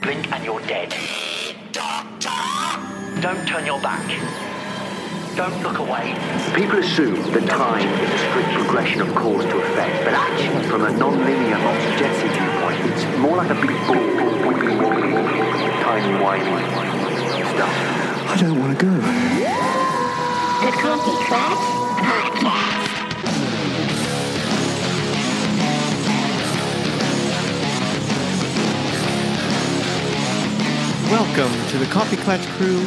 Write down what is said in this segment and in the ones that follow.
Blink and you're dead. Don't turn your back. Don't look away. People assume that time is a strict progression of cause to effect, but actually, from a non-linear, objective viewpoint, it's more like a big ball, wibbly wobbly, timey wimey stuff. I don't want to go. The Coffee Klatch Podcast. Welcome to the Coffee Klatch Crew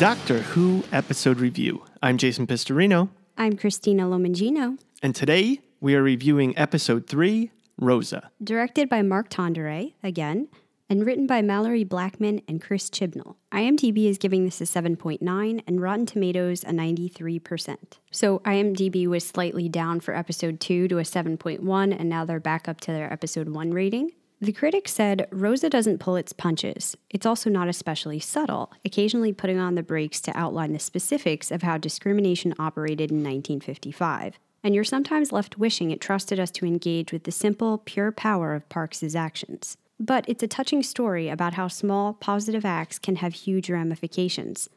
Doctor Who episode review. I'm Jason Pistorino, I'm Christina Lomangino, and today we are reviewing episode 3, Rosa. directed by Mark Tonderai, again, and written by Malorie Blackman and Chris Chibnall. IMDb is giving this a 7.9 and Rotten Tomatoes a 93%. So IMDb was slightly down for episode 2 to a 7.1, and now they're back up to their episode 1 rating. The critics said Rosa doesn't pull its punches. It's also not especially subtle, occasionally putting on the brakes to outline the specifics of how discrimination operated in 1955. And you're sometimes left wishing it trusted us to engage with the simple, pure power of Parks's actions. But it's a touching story about how small, positive acts can have huge ramifications.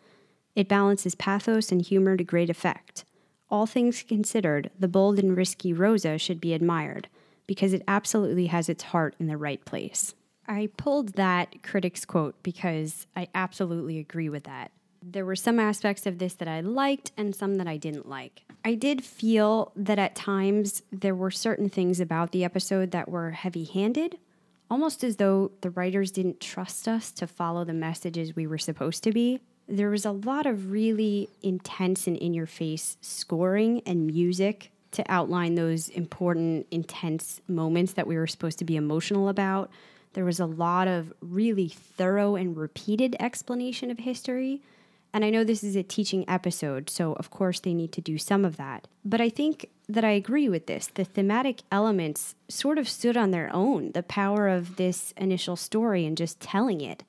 It balances pathos and humor to great effect. All things considered, the bold and risky Rosa should be admired because it absolutely has its heart in the right place. I pulled that critic's quote because I absolutely agree with that. There were some aspects of this that I liked and some that I didn't like. I did feel that at times there were certain things about the episode that were heavy handed, almost as though the writers didn't trust us to follow the messages we were supposed to be. There was a lot of really intense and in your face scoring and music to outline those important, intense moments that we were supposed to be emotional about. There was a lot of really thorough and repeated explanation of history. And I know this is a teaching episode, so of course they need to do some of that. But I think that I agree with this. The thematic elements sort of stood on their own. The power of this initial story and just telling it,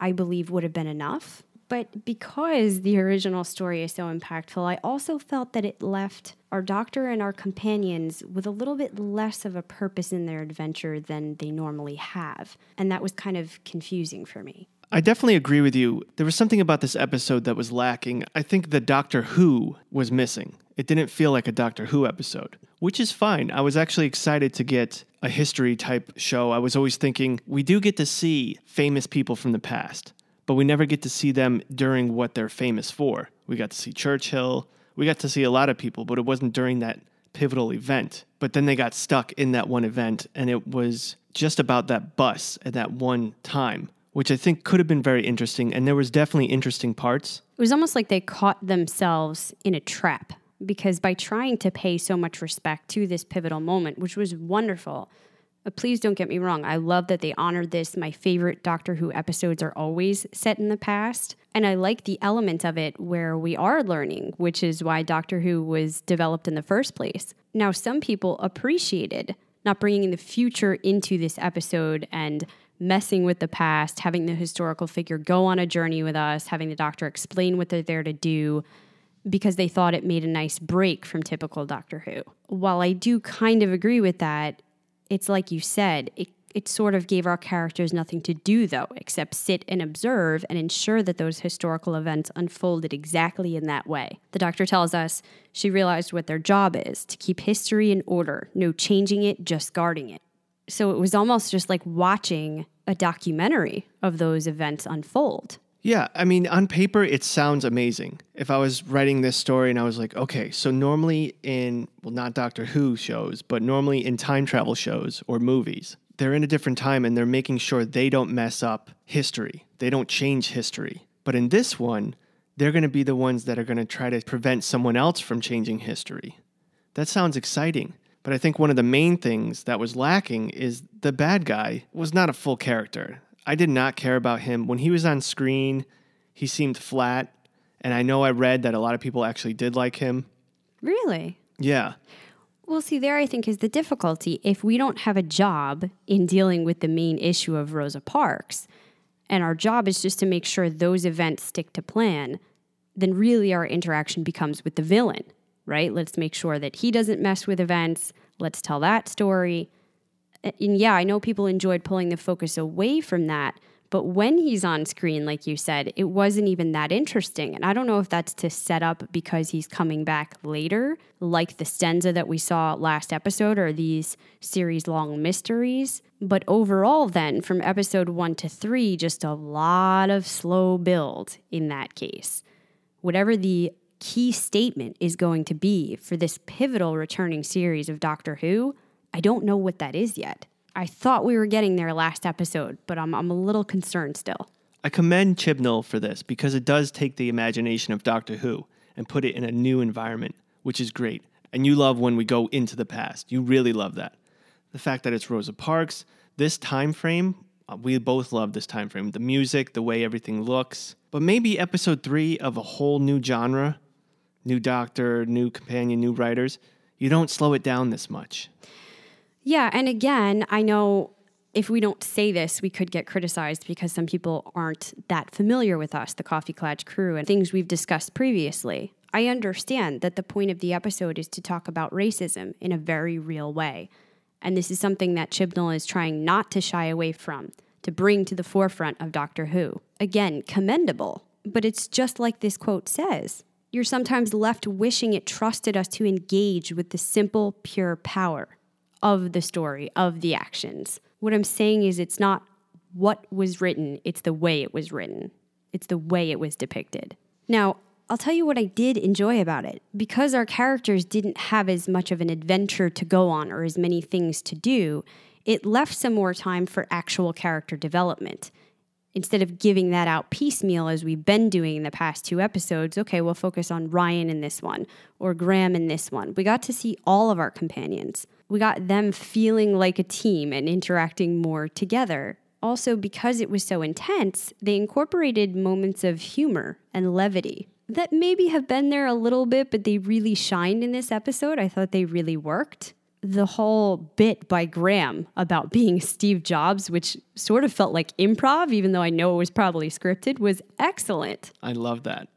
I believe, would have been enough. But because the original story is so impactful, I also felt that it left our doctor and our companions with a little bit less of a purpose in their adventure than they normally have. And that was kind of confusing for me. I definitely agree with you. There was something about this episode that was lacking. I think the Doctor Who was missing. It didn't feel like a Doctor Who episode, which is fine. I was actually excited to get a history type show. I was always thinking we do get to see famous people from the past, but we never get to see them during what they're famous for. We got to see Churchill, we got to see a lot of people, but it wasn't during that pivotal event. But then they got stuck in that one event, and it was just about that bus at that one time, which I think could have been very interesting. And there was definitely interesting parts. It was almost like they caught themselves in a trap because by trying to pay so much respect to this pivotal moment, which was wonderful, but please don't get me wrong. I love that they honored this. My favorite Doctor Who episodes are always set in the past. And I like the element of it where we are learning, which is why Doctor Who was developed in the first place. Now, some people appreciated not bringing the future into this episode and messing with the past, having the historical figure go on a journey with us, having the Doctor explain what they're there to do because they thought it made a nice break from typical Doctor Who. While I do kind of agree with that, it's like you said, it, it sort of gave our characters nothing to do, though, except sit and observe and ensure that those historical events unfolded exactly in that way. The doctor tells us she realized what their job is to keep history in order, no changing it, just guarding it. So it was almost just like watching a documentary of those events unfold. Yeah, I mean, on paper, it sounds amazing. If I was writing this story and I was like, okay, so normally in, well, not Doctor Who shows, but normally in time travel shows or movies, they're in a different time and they're making sure they don't mess up history. They don't change history. But in this one, they're going to be the ones that are going to try to prevent someone else from changing history. That sounds exciting. But I think one of the main things that was lacking is the bad guy was not a full character. I did not care about him. When he was on screen, he seemed flat. And I know I read that a lot of people actually did like him. Really? Yeah. Well, see, there I think is the difficulty. If we don't have a job in dealing with the main issue of Rosa Parks, and our job is just to make sure those events stick to plan, then really our interaction becomes with the villain, right? Let's make sure that he doesn't mess with events. Let's tell that story. And yeah, I know people enjoyed pulling the focus away from that, but when he's on screen, like you said, it wasn't even that interesting. And I don't know if that's to set up because he's coming back later, like the Stenza that we saw last episode, or these series long mysteries. But overall, then, from episode one to three, just a lot of slow build in that case. Whatever the key statement is going to be for this pivotal returning series of Doctor Who, I don't know what that is yet. I thought we were getting there last episode, but I'm, I'm a little concerned still. I commend Chibnall for this because it does take the imagination of Doctor Who and put it in a new environment, which is great. And you love when we go into the past. You really love that. The fact that it's Rosa Parks, this time frame, uh, we both love this time frame. The music, the way everything looks. But maybe episode 3 of a whole new genre, new doctor, new companion, new writers, you don't slow it down this much. Yeah, and again, I know if we don't say this, we could get criticized because some people aren't that familiar with us, the Coffee Klatch crew, and things we've discussed previously. I understand that the point of the episode is to talk about racism in a very real way. And this is something that Chibnall is trying not to shy away from, to bring to the forefront of Doctor Who. Again, commendable. But it's just like this quote says you're sometimes left wishing it trusted us to engage with the simple, pure power of the story, of the actions. What I'm saying is, it's not what was written, it's the way it was written, it's the way it was depicted. Now, I'll tell you what I did enjoy about it. Because our characters didn't have as much of an adventure to go on or as many things to do, it left some more time for actual character development. Instead of giving that out piecemeal as we've been doing in the past two episodes, okay, we'll focus on Ryan in this one or Graham in this one. We got to see all of our companions we got them feeling like a team and interacting more together. Also, because it was so intense, they incorporated moments of humor and levity that maybe have been there a little bit, but they really shined in this episode. I thought they really worked. The whole bit by Graham about being Steve Jobs, which sort of felt like improv, even though I know it was probably scripted, was excellent. I love that.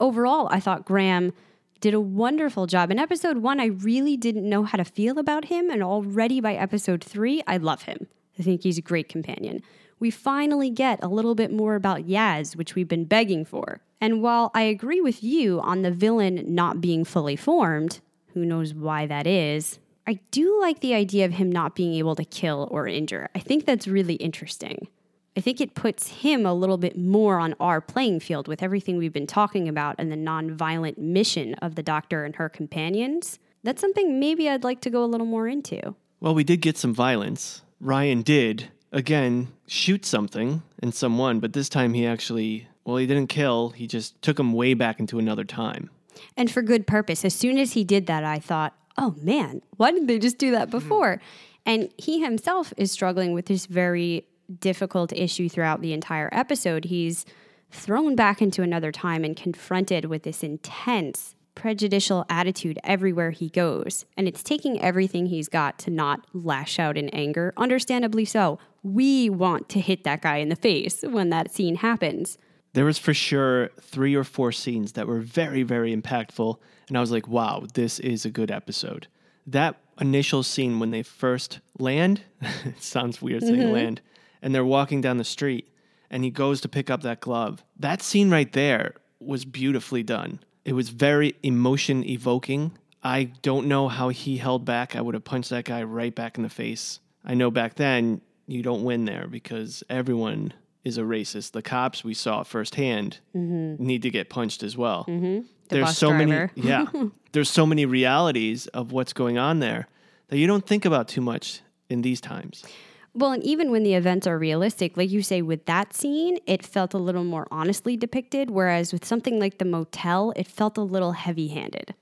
Overall, I thought Graham did a wonderful job. In episode one, I really didn't know how to feel about him, and already by episode three, I love him. I think he's a great companion. We finally get a little bit more about Yaz, which we've been begging for. And while I agree with you on the villain not being fully formed, who knows why that is, I do like the idea of him not being able to kill or injure. I think that's really interesting. I think it puts him a little bit more on our playing field with everything we've been talking about and the nonviolent mission of the doctor and her companions. That's something maybe I'd like to go a little more into. Well, we did get some violence. Ryan did, again, shoot something and someone, but this time he actually, well, he didn't kill, he just took him way back into another time. And for good purpose. As soon as he did that, I thought, oh man, why didn't they just do that before? Mm. And he himself is struggling with this very difficult issue throughout the entire episode. He's thrown back into another time and confronted with this intense prejudicial attitude everywhere he goes. And it's taking everything he's got to not lash out in anger, understandably so. We want to hit that guy in the face when that scene happens. There was for sure three or four scenes that were very, very impactful. And I was like, wow, this is a good episode. That initial scene when they first land, it sounds weird saying mm-hmm. land, and they're walking down the street and he goes to pick up that glove. That scene right there was beautifully done. It was very emotion evoking. I don't know how he held back. I would have punched that guy right back in the face. I know back then you don't win there because everyone is a racist. The cops we saw firsthand mm-hmm. need to get punched as well. Mm-hmm. The there's so driver. many, yeah. there's so many realities of what's going on there that you don't think about too much in these times. Well, and even when the events are realistic, like you say, with that scene, it felt a little more honestly depicted. Whereas with something like the motel, it felt a little heavy handed.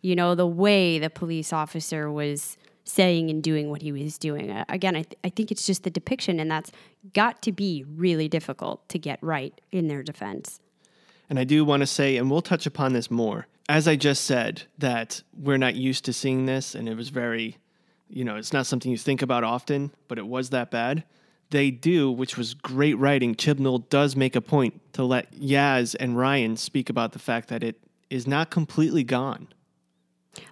You know, the way the police officer was saying and doing what he was doing. Again, I, th- I think it's just the depiction, and that's got to be really difficult to get right in their defense. And I do want to say, and we'll touch upon this more, as I just said, that we're not used to seeing this, and it was very you know, it's not something you think about often, but it was that bad. They do, which was great writing. Chibnall does make a point to let Yaz and Ryan speak about the fact that it is not completely gone.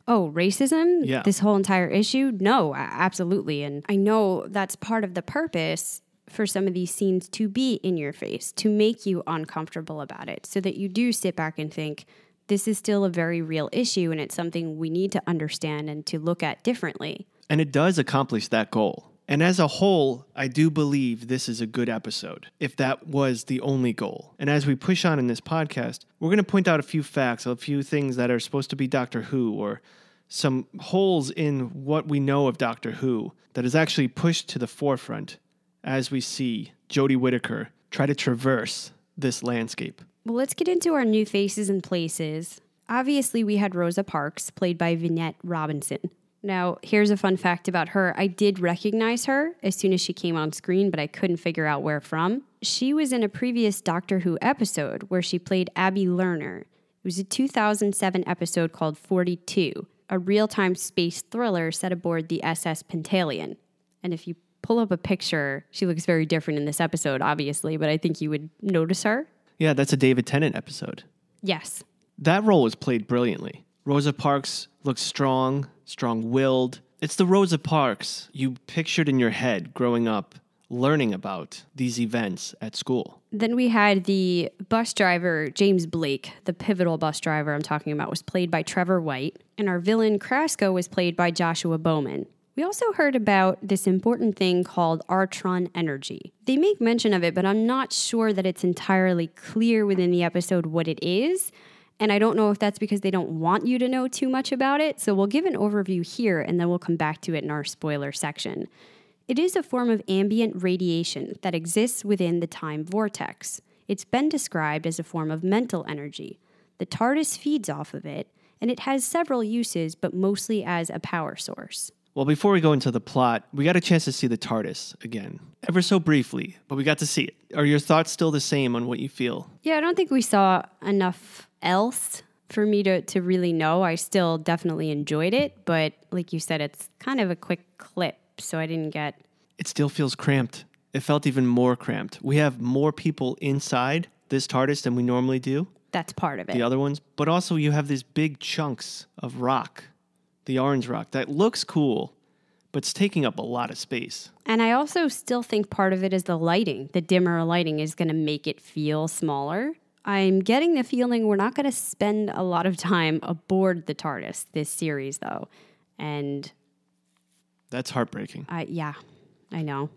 Oh, racism? Yeah. This whole entire issue? No, absolutely. And I know that's part of the purpose for some of these scenes to be in your face, to make you uncomfortable about it, so that you do sit back and think, this is still a very real issue and it's something we need to understand and to look at differently. And it does accomplish that goal. And as a whole, I do believe this is a good episode, if that was the only goal. And as we push on in this podcast, we're going to point out a few facts, a few things that are supposed to be Doctor Who, or some holes in what we know of Doctor Who that is actually pushed to the forefront as we see Jodie Whittaker try to traverse this landscape. Well, let's get into our new faces and places. Obviously, we had Rosa Parks, played by Vinette Robinson. Now, here's a fun fact about her. I did recognize her as soon as she came on screen, but I couldn't figure out where from. She was in a previous Doctor Who episode where she played Abi Lerner. It was a 2007 episode called 42, a real time space thriller set aboard the SS Pentallian. And if you pull up a picture, she looks very different in this episode, obviously, but I think you would notice her. Yeah, that's a David Tennant episode. Yes. That role was played brilliantly. Rosa Parks looks strong, strong willed. It's the Rosa Parks you pictured in your head growing up, learning about these events at school. Then we had the bus driver, James Blake, the pivotal bus driver I'm talking about, was played by Trevor White, and our villain, Krasko, was played by Joshua Bowman. We also heard about this important thing called Artron Energy. They make mention of it, but I'm not sure that it's entirely clear within the episode what it is. And I don't know if that's because they don't want you to know too much about it. So we'll give an overview here and then we'll come back to it in our spoiler section. It is a form of ambient radiation that exists within the time vortex. It's been described as a form of mental energy. The TARDIS feeds off of it, and it has several uses, but mostly as a power source. Well, before we go into the plot, we got a chance to see the TARDIS again, ever so briefly, but we got to see it. Are your thoughts still the same on what you feel? Yeah, I don't think we saw enough else for me to, to really know. I still definitely enjoyed it, but like you said, it's kind of a quick clip, so I didn't get. It still feels cramped. It felt even more cramped. We have more people inside this TARDIS than we normally do, That's part of it. the other ones, but also you have these big chunks of rock, the orange rock, that looks cool, but it's taking up a lot of space. And I also still think part of it is the lighting. The dimmer lighting is going to make it feel smaller. I'm getting the feeling we're not going to spend a lot of time aboard the TARDIS this series, though. And That's heartbreaking. I, yeah, I know.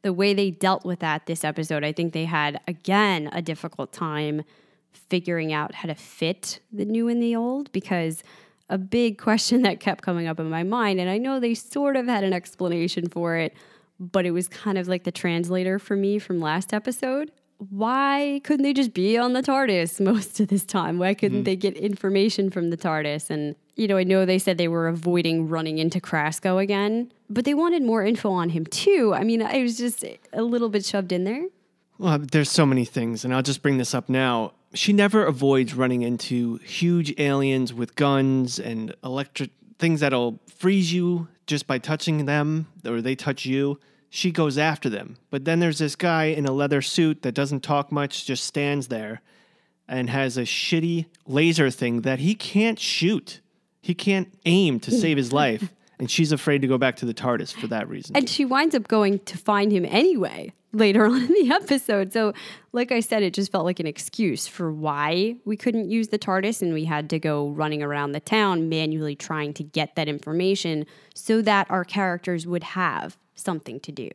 The way they dealt with that this episode, I think they had, again, a difficult time figuring out how to fit the new and the old because a big question that kept coming up in my mind, and I know they sort of had an explanation for it, but it was kind of like the translator for me from last episode. Why couldn't they just be on the TARDIS most of this time? Why couldn't mm-hmm. they get information from the TARDIS? And, you know, I know they said they were avoiding running into Krasko again, but they wanted more info on him too. I mean, I was just a little bit shoved in there. Well, there's so many things, and I'll just bring this up now. She never avoids running into huge aliens with guns and electric things that'll freeze you just by touching them, or they touch you. She goes after them. But then there's this guy in a leather suit that doesn't talk much, just stands there and has a shitty laser thing that he can't shoot. He can't aim to save his life. And she's afraid to go back to the TARDIS for that reason. And she winds up going to find him anyway later on in the episode. So, like I said, it just felt like an excuse for why we couldn't use the TARDIS and we had to go running around the town manually trying to get that information so that our characters would have something to do.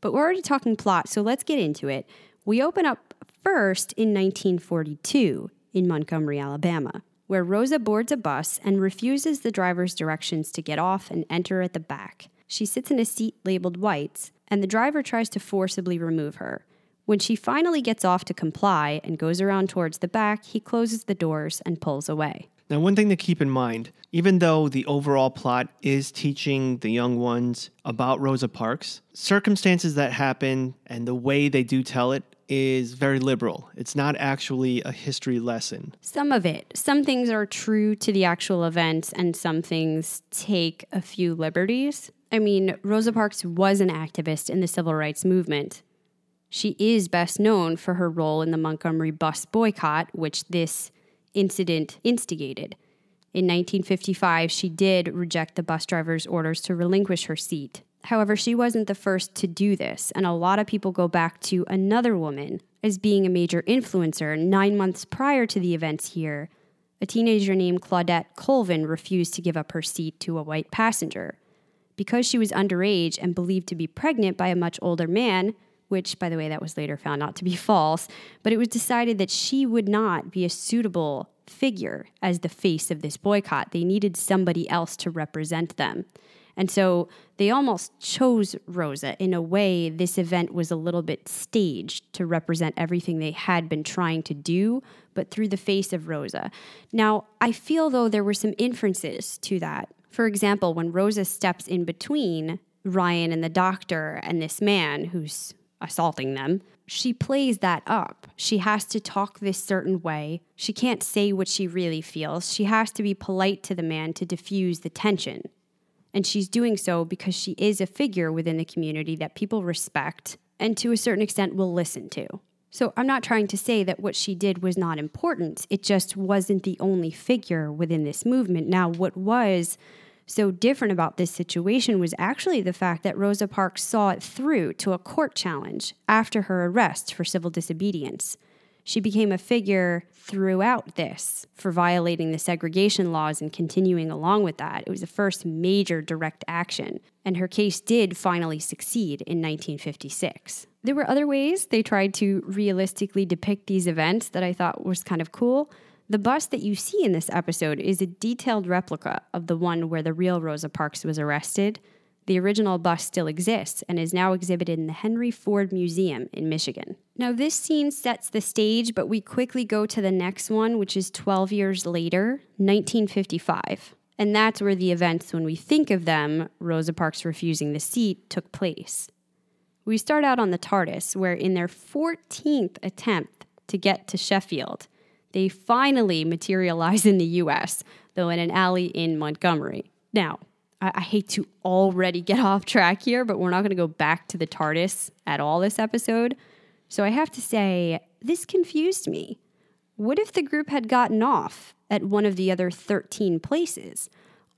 But we're already talking plot, so let's get into it. We open up first in 1942 in Montgomery, Alabama, where Rosa boards a bus and refuses the driver's directions to get off and enter at the back. She sits in a seat labeled whites, and the driver tries to forcibly remove her. When she finally gets off to comply and goes around towards the back, he closes the doors and pulls away. Now, one thing to keep in mind even though the overall plot is teaching the young ones about Rosa Parks, circumstances that happen and the way they do tell it is very liberal. It's not actually a history lesson. Some of it. Some things are true to the actual events, and some things take a few liberties. I mean, Rosa Parks was an activist in the civil rights movement. She is best known for her role in the Montgomery bus boycott, which this incident instigated. In 1955, she did reject the bus driver's orders to relinquish her seat. However, she wasn't the first to do this, and a lot of people go back to another woman as being a major influencer. Nine months prior to the events here, a teenager named Claudette Colvin refused to give up her seat to a white passenger. Because she was underage and believed to be pregnant by a much older man, which, by the way, that was later found not to be false, but it was decided that she would not be a suitable figure as the face of this boycott. They needed somebody else to represent them. And so they almost chose Rosa. In a way, this event was a little bit staged to represent everything they had been trying to do, but through the face of Rosa. Now, I feel though there were some inferences to that. For example, when Rosa steps in between Ryan and the doctor and this man who's assaulting them, she plays that up. She has to talk this certain way. She can't say what she really feels. She has to be polite to the man to diffuse the tension. And she's doing so because she is a figure within the community that people respect and to a certain extent will listen to. So I'm not trying to say that what she did was not important. It just wasn't the only figure within this movement. Now, what was so different about this situation was actually the fact that Rosa Parks saw it through to a court challenge after her arrest for civil disobedience. She became a figure throughout this for violating the segregation laws and continuing along with that. It was the first major direct action, and her case did finally succeed in 1956. There were other ways they tried to realistically depict these events that I thought was kind of cool. The bus that you see in this episode is a detailed replica of the one where the real Rosa Parks was arrested. The original bus still exists and is now exhibited in the Henry Ford Museum in Michigan. Now, this scene sets the stage, but we quickly go to the next one, which is 12 years later, 1955. And that's where the events, when we think of them, Rosa Parks refusing the seat, took place. We start out on the TARDIS, where in their 14th attempt to get to Sheffield, they finally materialize in the US, though in an alley in Montgomery. Now, I, I hate to already get off track here, but we're not going to go back to the TARDIS at all this episode. So I have to say, this confused me. What if the group had gotten off at one of the other 13 places?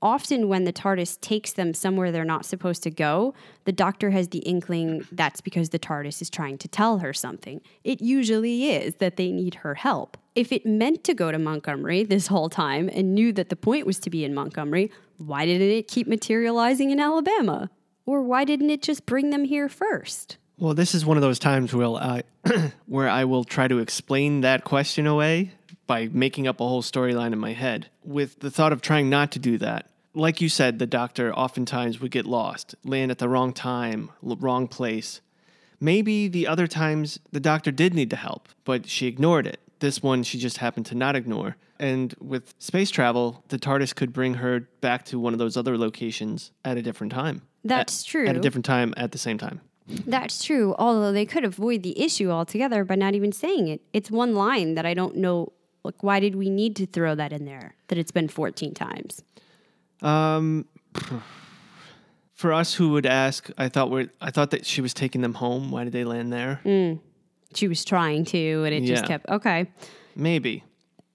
Often, when the TARDIS takes them somewhere they're not supposed to go, the doctor has the inkling that's because the TARDIS is trying to tell her something. It usually is that they need her help. If it meant to go to Montgomery this whole time and knew that the point was to be in Montgomery, why didn't it keep materializing in Alabama? Or why didn't it just bring them here first? Well, this is one of those times where I, uh, where I will try to explain that question away by making up a whole storyline in my head with the thought of trying not to do that. Like you said, the doctor oftentimes would get lost, land at the wrong time, wrong place. Maybe the other times the doctor did need the help, but she ignored it. This one she just happened to not ignore. And with space travel, the TARDIS could bring her back to one of those other locations at a different time. That's At- true. At a different time at the same time. That's true, although they could avoid the issue altogether by not even saying it. It's one line that I don't know. Like, why did we need to throw that in there? That it's been 14 times. Um, for us who would ask, I thought we I thought that she was taking them home. Why did they land there? She was trying to, and it just kept. Okay. Maybe.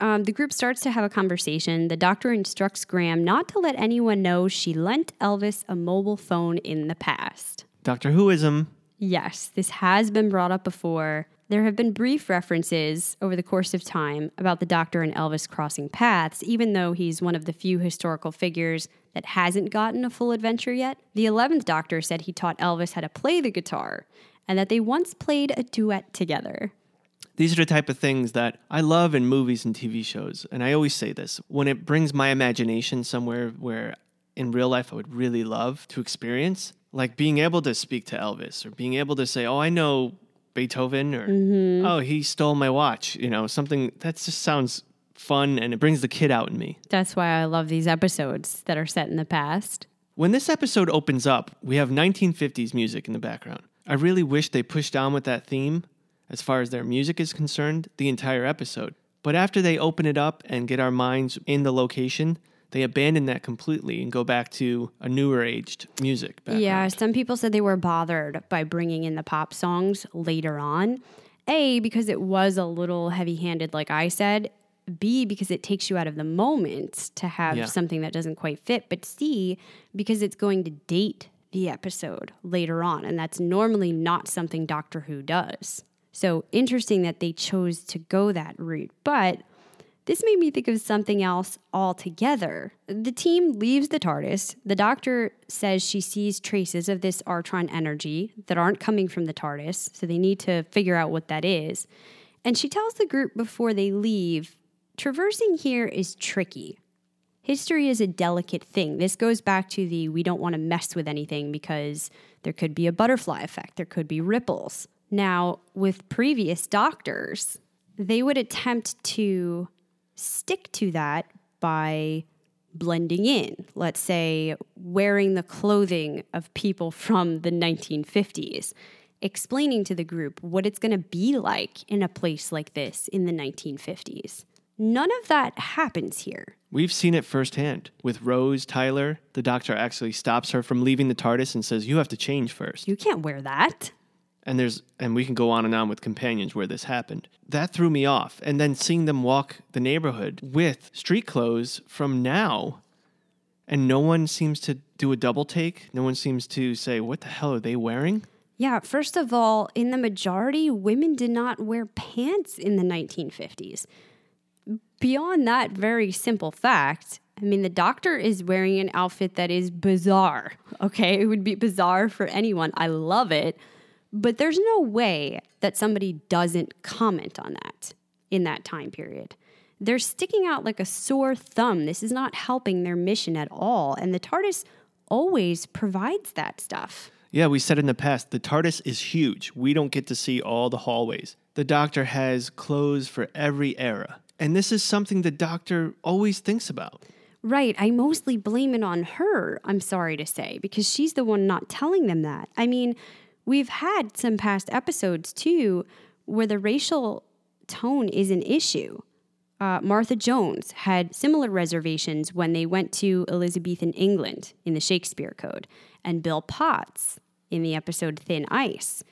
Um, the group starts to have a conversation. The doctor instructs Graham not to let anyone know she lent Elvis a mobile phone in the past. Doctor Whoism. Yes, this has been brought up before. There have been brief references over the course of time about the Doctor and Elvis crossing paths, even though he's one of the few historical figures that hasn't gotten a full adventure yet. The 11th Doctor said he taught Elvis how to play the guitar and that they once played a duet together. These are the type of things that I love in movies and TV shows. And I always say this when it brings my imagination somewhere where in real life I would really love to experience, like being able to speak to Elvis or being able to say, Oh, I know Beethoven or mm-hmm. Oh, he stole my watch. You know, something that just sounds fun and it brings the kid out in me. That's why I love these episodes that are set in the past. When this episode opens up, we have 1950s music in the background. I really wish they pushed on with that theme, as far as their music is concerned, the entire episode. But after they open it up and get our minds in the location, they abandon that completely and go back to a newer aged music. Background. Yeah, some people said they were bothered by bringing in the pop songs later on. A, because it was a little heavy handed, like I said. B, because it takes you out of the moment to have Yeah. something that doesn't quite fit, but C, because it's going to date the episode later on. And that's normally not something Doctor Who does. So interesting that they chose to go that route. But this made me think of something else altogether. The team leaves the TARDIS. The doctor says she sees traces of this Artron energy that aren't coming from the TARDIS, so they need to figure out what that is. And she tells the group before they leave traversing here is tricky. History is a delicate thing. This goes back to the we don't want to mess with anything because there could be a butterfly effect, there could be ripples. Now, with previous doctors, they would attempt to stick to that by blending in. Let's say wearing the clothing of people from the 1950s, explaining to the group what it's going to be like in a place like this in the 1950s. None of that happens here. We've seen it firsthand with Rose Tyler. The doctor actually stops her from leaving the TARDIS and says, "You have to change first. You can't wear that. And there's and we can go on and on with companions where this happened. That threw me off. And then seeing them walk the neighborhood with street clothes from now, and no one seems to do a double take. No one seems to say, "What the hell are they wearing?" Yeah, first of all, in the majority, women did not wear pants in the 1950s. Beyond that very simple fact, I mean, the doctor is wearing an outfit that is bizarre. Okay, it would be bizarre for anyone. I love it. But there's no way that somebody doesn't comment on that in that time period. They're sticking out like a sore thumb. This is not helping their mission at all. And the TARDIS always provides that stuff. Yeah, we said in the past, the TARDIS is huge. We don't get to see all the hallways. The Doctor has clothes for every era. And this is something the Doctor always thinks about. Right. I mostly blame it on her, I'm sorry to say, because she's the one not telling them that. I mean, we've had some past episodes too where the racial tone is an issue. Uh, Martha Jones had similar reservations when they went to Elizabethan England in the Shakespeare Code, and Bill Potts in the episode Thin Ice.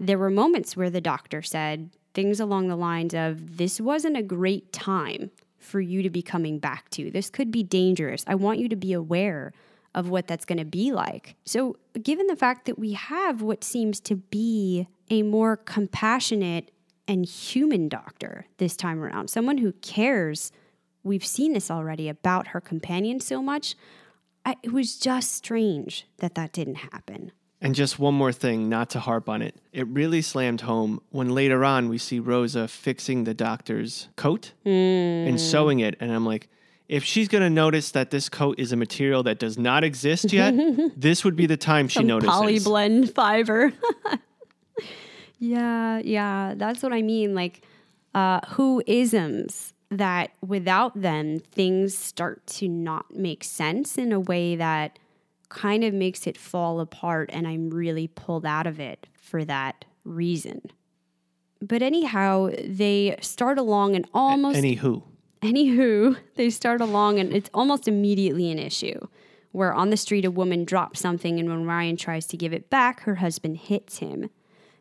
There were moments where the doctor said things along the lines of, This wasn't a great time for you to be coming back to. This could be dangerous. I want you to be aware of what that's going to be like. So, given the fact that we have what seems to be a more compassionate and human doctor this time around, someone who cares, we've seen this already about her companion so much. I, it was just strange that that didn't happen. And just one more thing, not to harp on it. It really slammed home when later on we see Rosa fixing the doctor's coat and sewing it. And I'm like, if she's going to notice that this coat is a material that does not exist yet, this would be the time she notices. Polyblend fiber. yeah, yeah, that's what I mean. Like, uh, who isms that without them, things start to not make sense in a way that kind of makes it fall apart, and I'm really pulled out of it for that reason. But anyhow, they start along and almost Anywho. Anywho, they start along and it's almost immediately an issue. Where on the street, a woman drops something, and when Ryan tries to give it back, her husband hits him.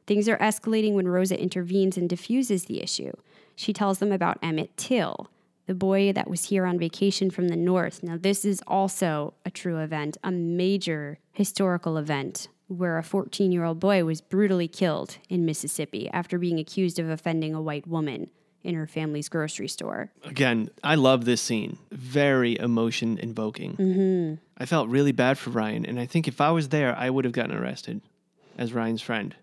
Things are escalating when Rosa intervenes and diffuses the issue. She tells them about Emmett Till, the boy that was here on vacation from the north. Now, this is also a true event, a major historical event where a 14 year old boy was brutally killed in Mississippi after being accused of offending a white woman in her family's grocery store. Again, I love this scene. Very emotion invoking. Mm-hmm. I felt really bad for Ryan. And I think if I was there, I would have gotten arrested as Ryan's friend.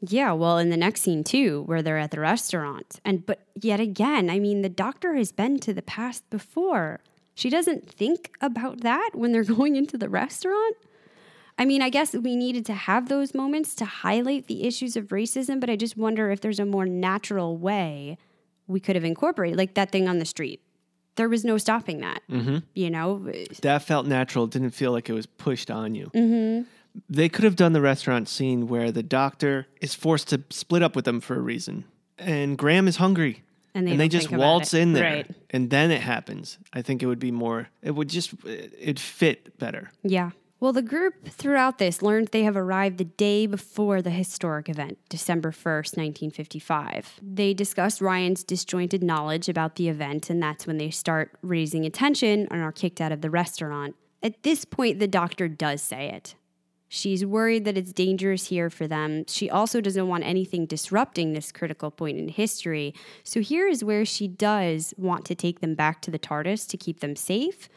Yeah, well, in the next scene too, where they're at the restaurant. And but yet again, I mean, the doctor has been to the past before. She doesn't think about that when they're going into the restaurant. I mean, I guess we needed to have those moments to highlight the issues of racism, but I just wonder if there's a more natural way we could have incorporated, like that thing on the street. There was no stopping that. Mm-hmm. You know, That felt natural. It didn't feel like it was pushed on you. Mm-hmm. They could have done the restaurant scene where the doctor is forced to split up with them for a reason. And Graham is hungry. And they and they just waltz it. in there. Right. And then it happens. I think it would be more, it would just, it'd fit better. Yeah. Well, the group throughout this learned they have arrived the day before the historic event, December 1st, 1955. They discussed Ryan's disjointed knowledge about the event, and that's when they start raising attention and are kicked out of the restaurant. At this point, the doctor does say it. She's worried that it's dangerous here for them. She also doesn't want anything disrupting this critical point in history. So here is where she does want to take them back to the TARDIS to keep them safe,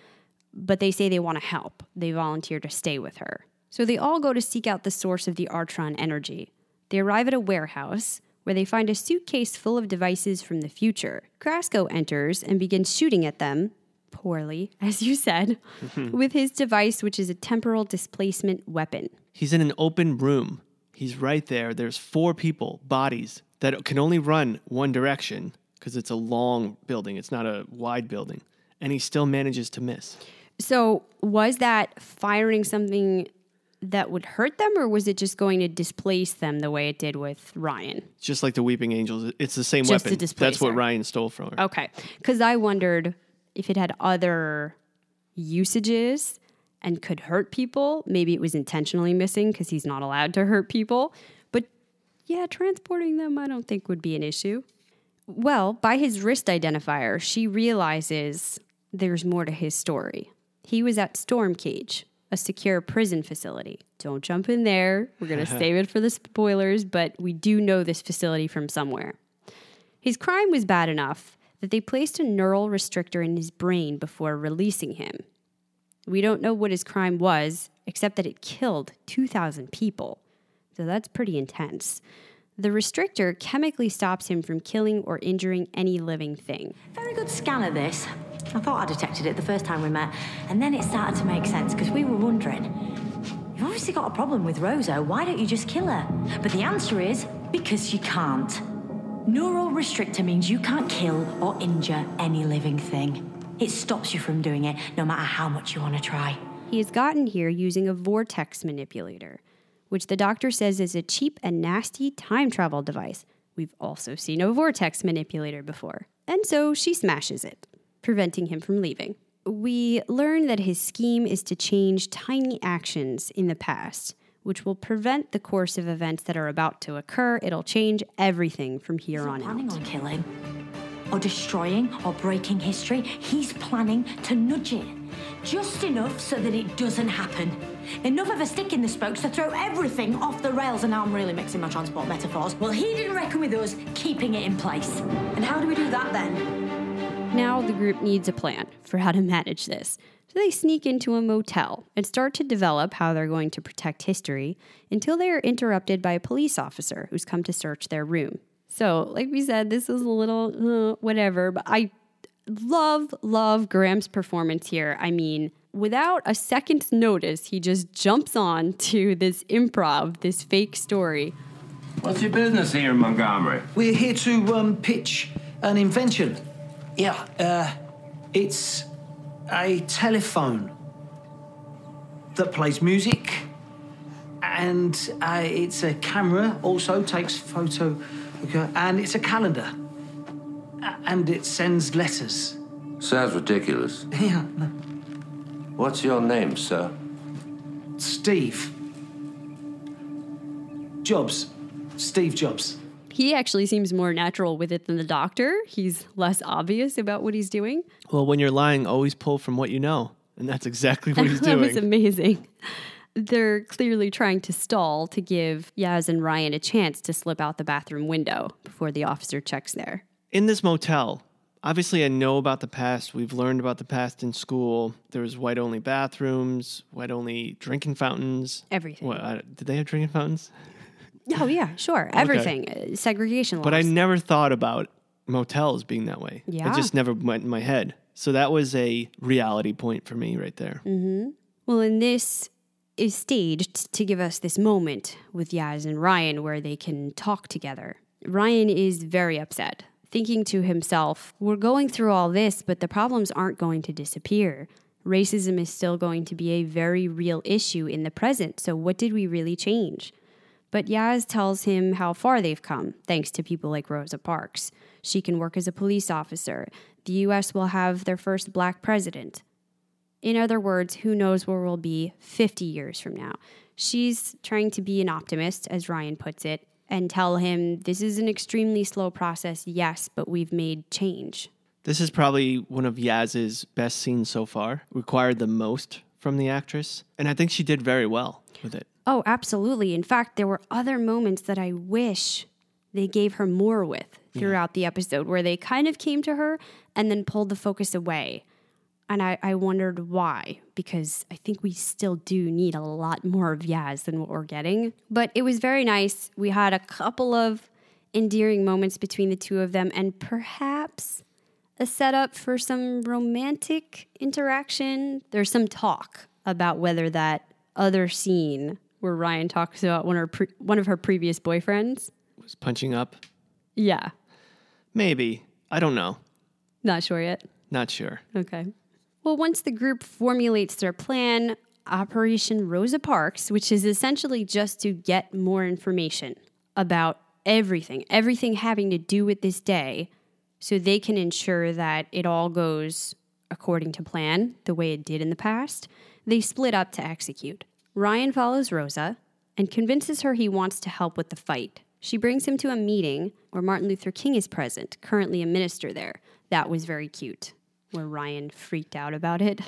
but they say they want to help. They volunteer to stay with her. So they all go to seek out the source of the Artron energy. They arrive at a warehouse where they find a suitcase full of devices from the future. Krasko enters and begins shooting at them, poorly, as you said, with his device, which is a temporal displacement weapon. He's in an open room. He's right there. There's four people, bodies, that can only run one direction because it's a long building. It's not a wide building. And he still manages to miss. So, was that firing something that would hurt them, or was it just going to displace them the way it did with Ryan? Just like the Weeping Angels. It's the same Just weapon. That's what. Ryan stole from her. Okay. Because I wondered if it had other usages and could hurt people. Maybe it was intentionally missing because he's not allowed to hurt people. But yeah, transporting them I don't think would be an issue. Well, by his wrist identifier, she realizes there's more to his story. He was at Stormcage, a secure prison facility. Don't jump in there. We're going to save it for the spoilers, but we do know this facility from somewhere. His crime was bad enough that they placed a neural restrictor in his brain before releasing him. We don't know what his crime was, except that it killed 2,000 people. So that's pretty intense. The restrictor chemically stops him from killing or injuring any living thing. Very good scan of this. I thought I detected it the first time we met, and then it started to make sense because we were wondering. You've obviously got a problem with Rosa. Why don't you just kill her? But the answer is because you can't. Neural restrictor means you can't kill or injure any living thing. It stops you from doing it, no matter how much you want to try. He has gotten here using a vortex manipulator, which the doctor says is a cheap and nasty time travel device. We've also seen a vortex manipulator before. And so she smashes it, preventing him from leaving. We learn that his scheme is to change tiny actions in the past, which will prevent the course of events that are about to occur. It'll change everything from here on planning out. on killing or destroying or breaking history. He's planning to nudge it. Just enough so that it doesn't happen. Enough of a stick in the spokes to throw everything off the rails, and now I'm really mixing my transport metaphors. Well, he didn't reckon with us keeping it in place. And how do we do that then? Now the group needs a plan for how to manage this. So they sneak into a motel and start to develop how they're going to protect history until they are interrupted by a police officer who's come to search their room. So, like we said, this is a little uh, whatever, but I love, love Graham's performance here. I mean, without a second's notice, he just jumps on to this improv, this fake story. What's your business here in Montgomery? We're here to um, pitch an invention. Yeah, uh, it's a telephone that plays music, and uh, it's a camera also takes photo, okay, and it's a calendar, and it sends letters. Sounds ridiculous. Yeah, no. What's your name, sir? Steve Jobs, Steve Jobs. He actually seems more natural with it than the doctor. He's less obvious about what he's doing. Well, when you're lying, always pull from what you know. And that's exactly what he's doing. that was amazing. They're clearly trying to stall to give Yaz and Ryan a chance to slip out the bathroom window before the officer checks there. in this motel, obviously I know about the past. We've learned about the past in school. There was white only bathrooms, white only drinking fountains. Everything. What, I, did they have drinking fountains? Oh yeah, sure. Everything. Uh, segregation laws. But I never thought about motels being that way. Yeah. It just never went in my head. So that was a reality point for me right there. Well, and this is staged to give us this moment with Yaz and Ryan where they can talk together. Ryan is very upset, thinking to himself, We're going through all this, but the problems aren't going to disappear. Racism is still going to be a very real issue in the present, so what did we really change? But Yaz tells him how far they've come, thanks to people like Rosa Parks. She can work as a police officer. The US will have their first black president. In other words, who knows where we'll be 50 years from now. She's trying to be an optimist, as Ryan puts it, and tell him this is an extremely slow process, yes, but we've made change. This is probably one of Yaz's best scenes so far, required the most from the actress, and I think she did very well with it. Oh, absolutely. In fact, there were other moments that I wish they gave her more with throughout the episode where they kind of came to her and then pulled the focus away. And I, I wondered why, because I think we still do need a lot more of Yaz than what we're getting. But it was very nice. We had a couple of endearing moments between the two of them, and perhaps a setup for some romantic interaction. There's some talk about whether that other scene where Ryan talks about one of her, pre- one of her previous boyfriends. Was punching up? Yeah, Maybe. I don't know. not sure yet. Not sure. Okay. Well, once the group formulates their plan, Operation Rosa Parks, which is essentially just to get more information about everything, everything having to do with this day, so they can ensure that it all goes according to plan, the way it did in the past, they split up to execute. Ryan follows Rosa and convinces her he wants to help with the fight. She brings him to a meeting where Martin Luther King is present, currently a minister there. That was very cute, where Ryan freaked out about it.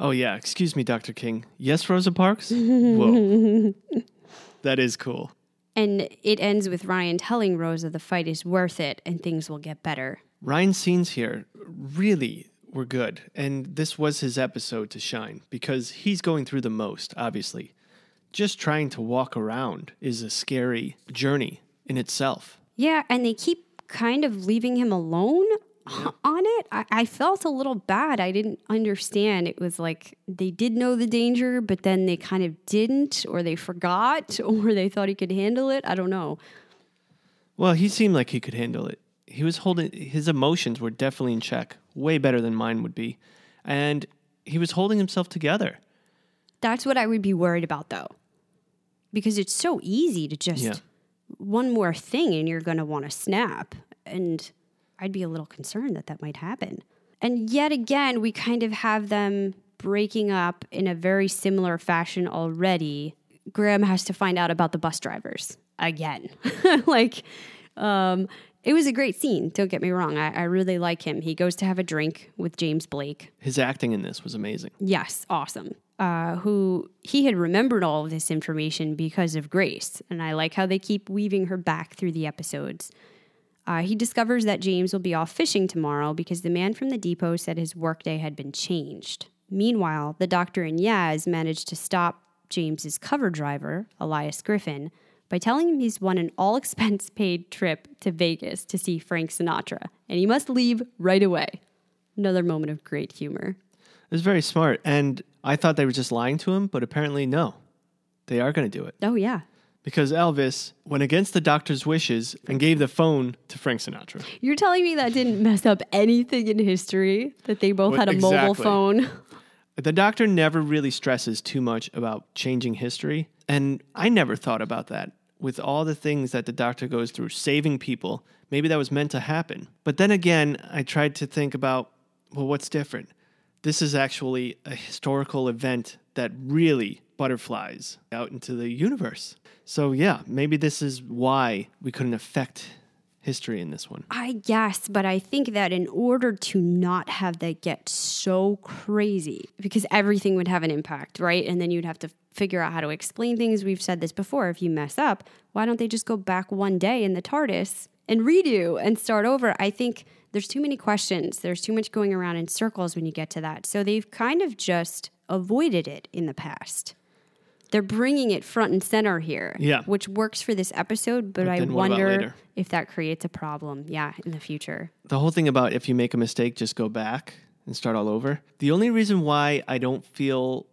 Oh, yeah. Excuse me, Dr. King. Yes, Rosa Parks? Whoa. that is cool. And it ends with Ryan telling Rosa the fight is worth it and things will get better. Ryan's scenes here really were good. And this was his episode to shine because he's going through the most, obviously. Just trying to walk around is a scary journey in itself. Yeah, and they keep kind of leaving him alone on it. I, I felt a little bad. I didn't understand. It was like they did know the danger, but then they kind of didn't, or they forgot, or they thought he could handle it. I don't know. Well, he seemed like he could handle it. He was holding his emotions were definitely in check, way better than mine would be. And he was holding himself together. That's what I would be worried about, though, because it's so easy to just Yeah. one more thing and you're going to want to snap. And I'd be a little concerned that that might happen. And yet again, we kind of have them breaking up in a very similar fashion already. Graham has to find out about the bus drivers again. like, um, it was a great scene. Don't get me wrong. I, I really like him. He goes to have a drink with James Blake. His acting in this was amazing. Yes, awesome. Uh, who he had remembered all of this information because of Grace. And I like how they keep weaving her back through the episodes. Uh, he discovers that James will be off fishing tomorrow because the man from the depot said his workday had been changed. Meanwhile, the doctor and Yaz managed to stop James's cover driver, Elias Griffin, by telling him he's won an all expense paid trip to Vegas to see Frank Sinatra, and he must leave right away. Another moment of great humor. It was very smart. And I thought they were just lying to him, but apparently, no. They are going to do it. Oh, yeah. Because Elvis went against the doctor's wishes and gave the phone to Frank Sinatra. You're telling me that didn't mess up anything in history? That they both Well, had a mobile exactly. phone? The doctor never really stresses too much about changing history. And I never thought about that. With all the things that the doctor goes through, saving people, maybe that was meant to happen. But then again, I tried to think about well, what's different? This is actually a historical event that really butterflies out into the universe. So, yeah, maybe this is why we couldn't affect history in this one. I guess, but I think that in order to not have that get so crazy, because everything would have an impact, right? And then you'd have to figure out how to explain things. We've said this before. If you mess up, why don't they just go back one day in the TARDIS and redo and start over? I think there's too many questions. There's too much going around in circles when you get to that. So they've kind of just avoided it in the past. They're bringing it front and center here, Yeah. which works for this episode, but, I what about wonder if that creates a problem, yeah, in the future. the whole thing about if you make a mistake, just go back and start all over. The only reason why I don't feel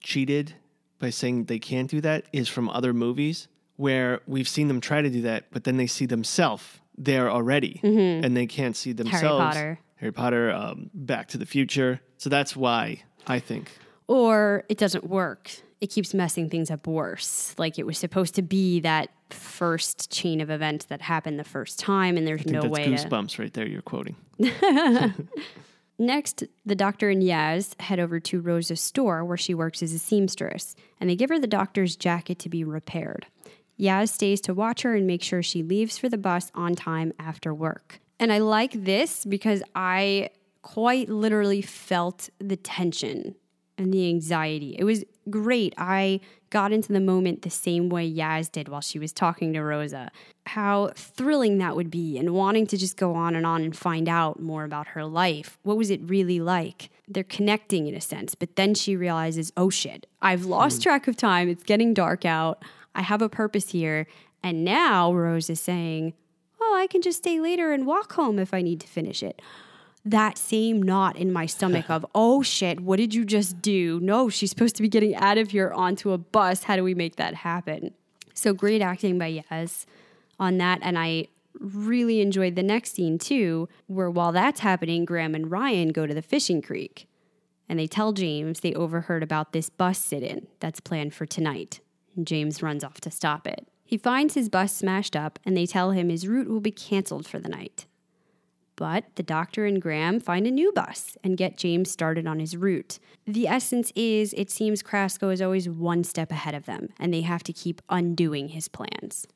cheated by saying they can't do that is from other movies where we've seen them try to do that, but then they see themselves there already and they can't see themselves. Harry Potter. Harry Potter, um, Back to the Future. So that's why I think. Or it doesn't work. It keeps messing things up worse. Like it was supposed to be that first chain of events that happened the first time, and there's no way to. goosebumps right there you're quoting. Next, the doctor and Yaz head over to Rosa's store where she works as a seamstress, and they give her the doctor's jacket to be repaired. Yaz stays to watch her and make sure she leaves for the bus on time after work. And I like this because I quite literally felt the tension and the anxiety. It was great. I got into the moment the same way Yaz did while she was talking to Rosa. How thrilling that would be, and wanting to just go on and on and find out more about her life. What was it really like? They're connecting in a sense, but then she realizes, oh shit, I've lost hmm. track of time. It's getting dark out. I have a purpose here. And now Rose is saying, oh, I can just stay later and walk home if I need to finish it that same knot in my stomach of, oh shit, what did you just do? No, she's supposed to be getting out of here onto a bus. How do we make that happen? So great acting by Yaz on that. And I really enjoyed the next scene too, where while that's happening, Graham and Ryan go to the fishing creek and they tell James they overheard about this bus sit in that's planned for tonight. And James runs off to stop it. He finds his bus smashed up and they tell him his route will be canceled for the night. But the doctor and Graham find a new bus and get James started on his route. The essence is it seems Krasko is always one step ahead of them, and they have to keep undoing his plans.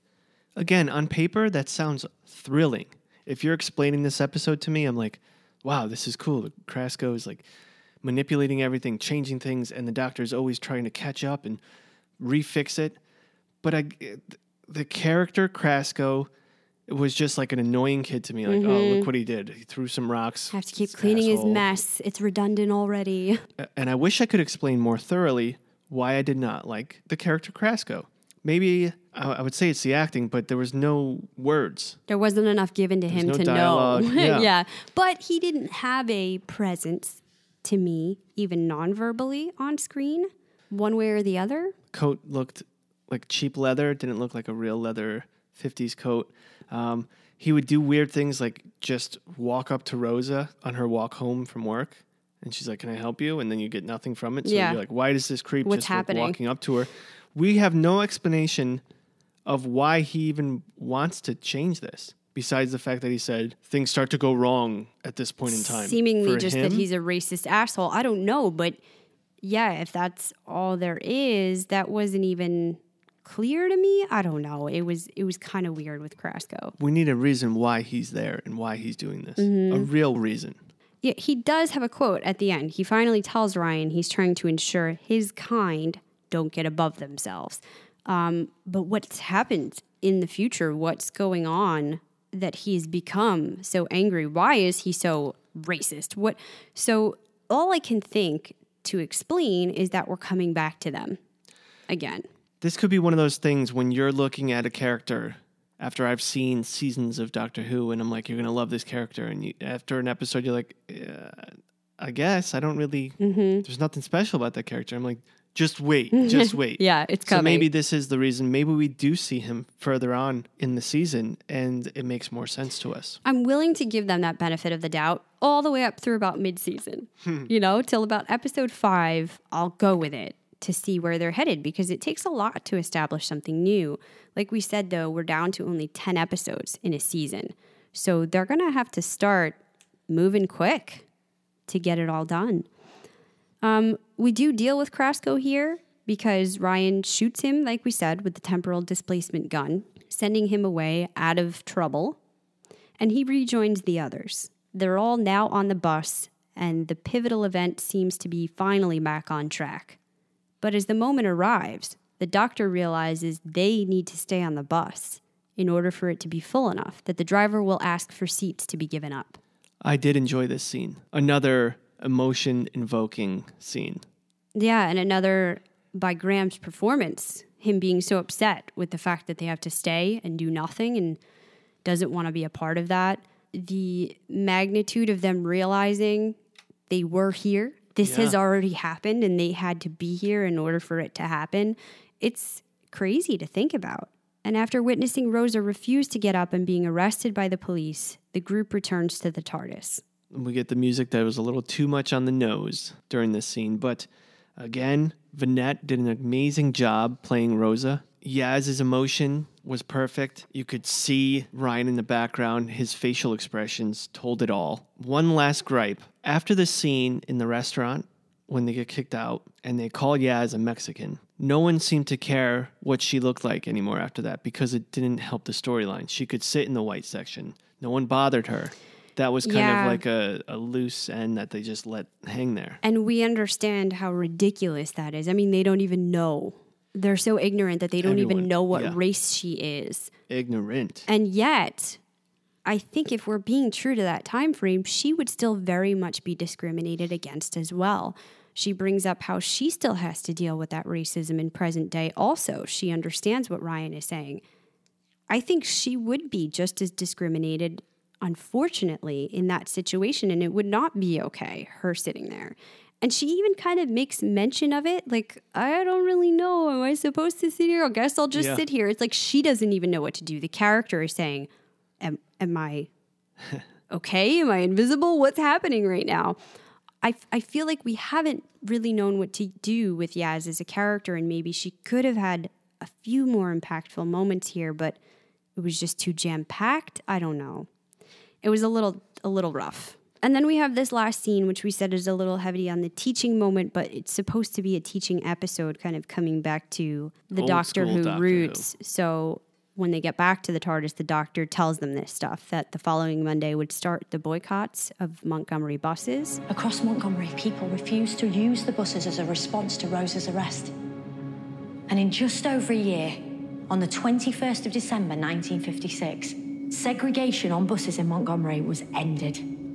Again, on paper, that sounds thrilling. If you're explaining this episode to me, I'm like, wow, this is cool. Krasko is like manipulating everything, changing things, and the doctor's always trying to catch up and refix it. But I, the character Krasko it was just like an annoying kid to me. Like, oh, mm-hmm. look what he did. He threw some rocks. I have to keep cleaning his mess. It's redundant already. And I wish I could explain more thoroughly why I did not like the character Krasko. Maybe I would say it's the acting, but there was no words. There wasn't enough given to him no to dialogue. know. Yeah. But he didn't have a presence to me, even non verbally on screen, one way or the other. Coat looked like cheap leather. Didn't look like a real leather 50s coat. Um, he would do weird things like just walk up to Rosa on her walk home from work. And she's like, Can I help you? And then you get nothing from it. So Yeah. you're like, Why does this creep What's just like, happening? walking up to her? We have no explanation of why he even wants to change this, besides the fact that he said things start to go wrong at this point in time. Seemingly For just him, that he's a racist asshole. I don't know, but yeah, if that's all there is, that wasn't even clear to me. I don't know. It was it was kind of weird with Krasko. we need a reason why he's there and why he's doing this. Mm-hmm. A real reason. Yeah, he does have a quote at the end. He finally tells Ryan he's trying to ensure his kind don't get above themselves. Um, but what's happened in the future? What's going on that he's become so angry? Why is he so racist? What? So all I can think to explain is that we're coming back to them again. This could be one of those things when you're looking at a character after I've seen seasons of Doctor Who and I'm like, you're going to love this character. And you, after an episode, you're like, yeah, I guess I don't really, Mm-hmm. there's nothing special about that character. I'm like, just wait, just wait. Yeah, it's coming. So maybe this is the reason. Maybe we do see him further on in the season and it makes more sense to us. I'm willing to give them that benefit of the doubt all the way up through about mid season. You know, till about episode five, I'll go with it to see where they're headed because it takes a lot to establish something new. Like we said, though, we're down to only 10 episodes in a season. So they're going to have to start moving quick to get it all done. Um, we do deal with Krasko here because Ryan shoots him, like we said, with the temporal displacement gun, sending him away out of trouble and he rejoins the others. They're all now on the bus, and the pivotal event seems to be finally back on track. But as the moment arrives, the doctor realizes they need to stay on the bus in order for it to be full enough that the driver will ask for seats to be given up. I did enjoy this scene. Another emotion invoking scene. Yeah, and another by Graham's performance, him being so upset with the fact that they have to stay and do nothing and doesn't want to be a part of that. The magnitude of them realizing they were here. This has already happened and they had to be here in order for it to happen. It's crazy to think about. And after witnessing Rosa refuse to get up and being arrested by the police, the group returns to the TARDIS. we get the music that was a little too much on the nose during this scene. But again, Vinette did an amazing job playing Rosa. Yaz's emotion was perfect. You could see Ryan in the background. His facial expressions told it all. One last gripe. After the scene in the restaurant, when they get kicked out and they call Yaz a Mexican, no one seemed to care what she looked like anymore after that because it didn't help the storyline. She could sit in the white section. No one bothered her. That was kind Yeah. of like a, a loose end that they just let hang there. And we understand how ridiculous that is. I mean, they don't even know. They're so ignorant that they don't Everyone, even know what yeah. race she is. Ignorant. And yet, I think if we're being true to that time frame, she would still very much be discriminated against as well. She brings up how she still has to deal with that racism in present day also. She understands what Ryan is saying. I think she would be just as discriminated, unfortunately, in that situation, and it would not be okay, her sitting there. And she even kind of makes mention of it, like, I don't really know. Am I supposed to sit here? I guess I'll just Yeah. sit here. It's like she doesn't even know what to do. The character is saying, Am, am I okay? Am I invisible? What's happening right now? I, I feel like we haven't really known what to do with Yaz as a character, and maybe she could have had a few more impactful moments here, but it was just too jam packed. I don't know. It was a little a little rough. And then we have this last scene, which we said is a little heavy on the teaching moment, but it's supposed to be a teaching episode, kind of coming back to the Old Doctor Who Doctor Who. roots. So when they get back to the TARDIS, the Doctor tells them this stuff that the following Monday would start the boycotts of Montgomery buses. Across Montgomery, people refused to use the buses as a response to Rosa's arrest. And in just over a year, on the 21st of December 1956, segregation on buses in Montgomery was ended.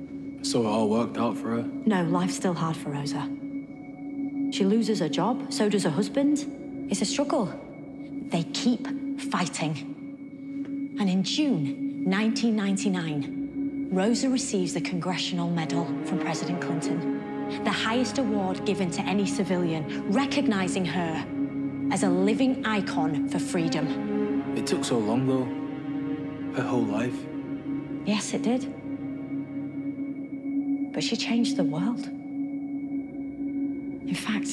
So it all worked out for her. No, life's still hard for Rosa. She loses her job, so does her husband. It's a struggle. They keep fighting. And in June 1999, Rosa receives the Congressional Medal from President Clinton, the highest award given to any civilian, recognizing her as a living icon for freedom. It took so long though. Her whole life. Yes, it did. But she changed the world. In fact,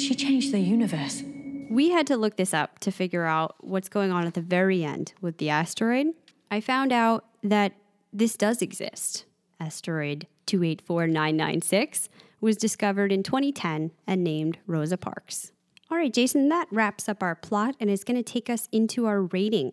she changed the universe. We had to look this up to figure out what's going on at the very end with the asteroid. I found out that this does exist. Asteroid 284996 was discovered in 2010 and named Rosa Parks. All right, Jason, that wraps up our plot and is going to take us into our rating.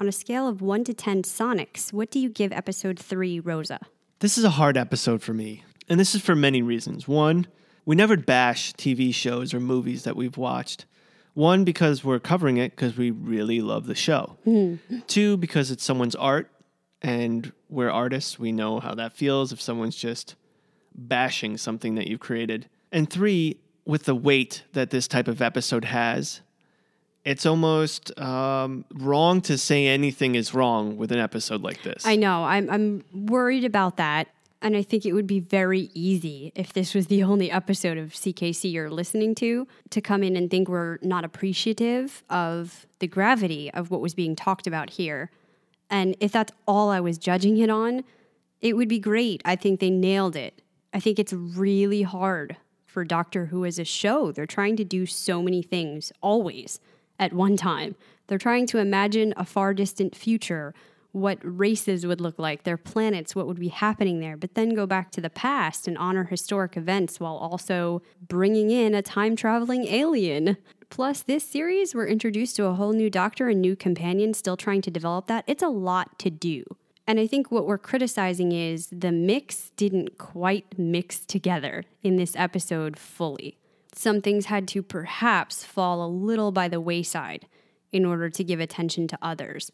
On a scale of 1 to 10 Sonics, what do you give episode 3 Rosa? This is a hard episode for me, and this is for many reasons. One, we never bash TV shows or movies that we've watched. One, because we're covering it because we really love the show. Hmm. Two, because it's someone's art, and we're artists. We know how that feels if someone's just bashing something that you've created. And three, with the weight that this type of episode has, it's almost um, wrong to say anything is wrong with an episode like this. I know. I'm I'm worried about that. And I think it would be very easy if this was the only episode of CKC you're listening to to come in and think we're not appreciative of the gravity of what was being talked about here. And if that's all I was judging it on, it would be great. I think they nailed it. I think it's really hard for Doctor Who as a show. They're trying to do so many things always at one time. They're trying to imagine a far distant future, what races would look like, their planets, what would be happening there, but then go back to the past and honor historic events while also bringing in a time traveling alien. Plus, this series, we're introduced to a whole new doctor and new companion, still trying to develop that. It's a lot to do. And I think what we're criticizing is the mix didn't quite mix together in this episode fully. Some things had to perhaps fall a little by the wayside in order to give attention to others.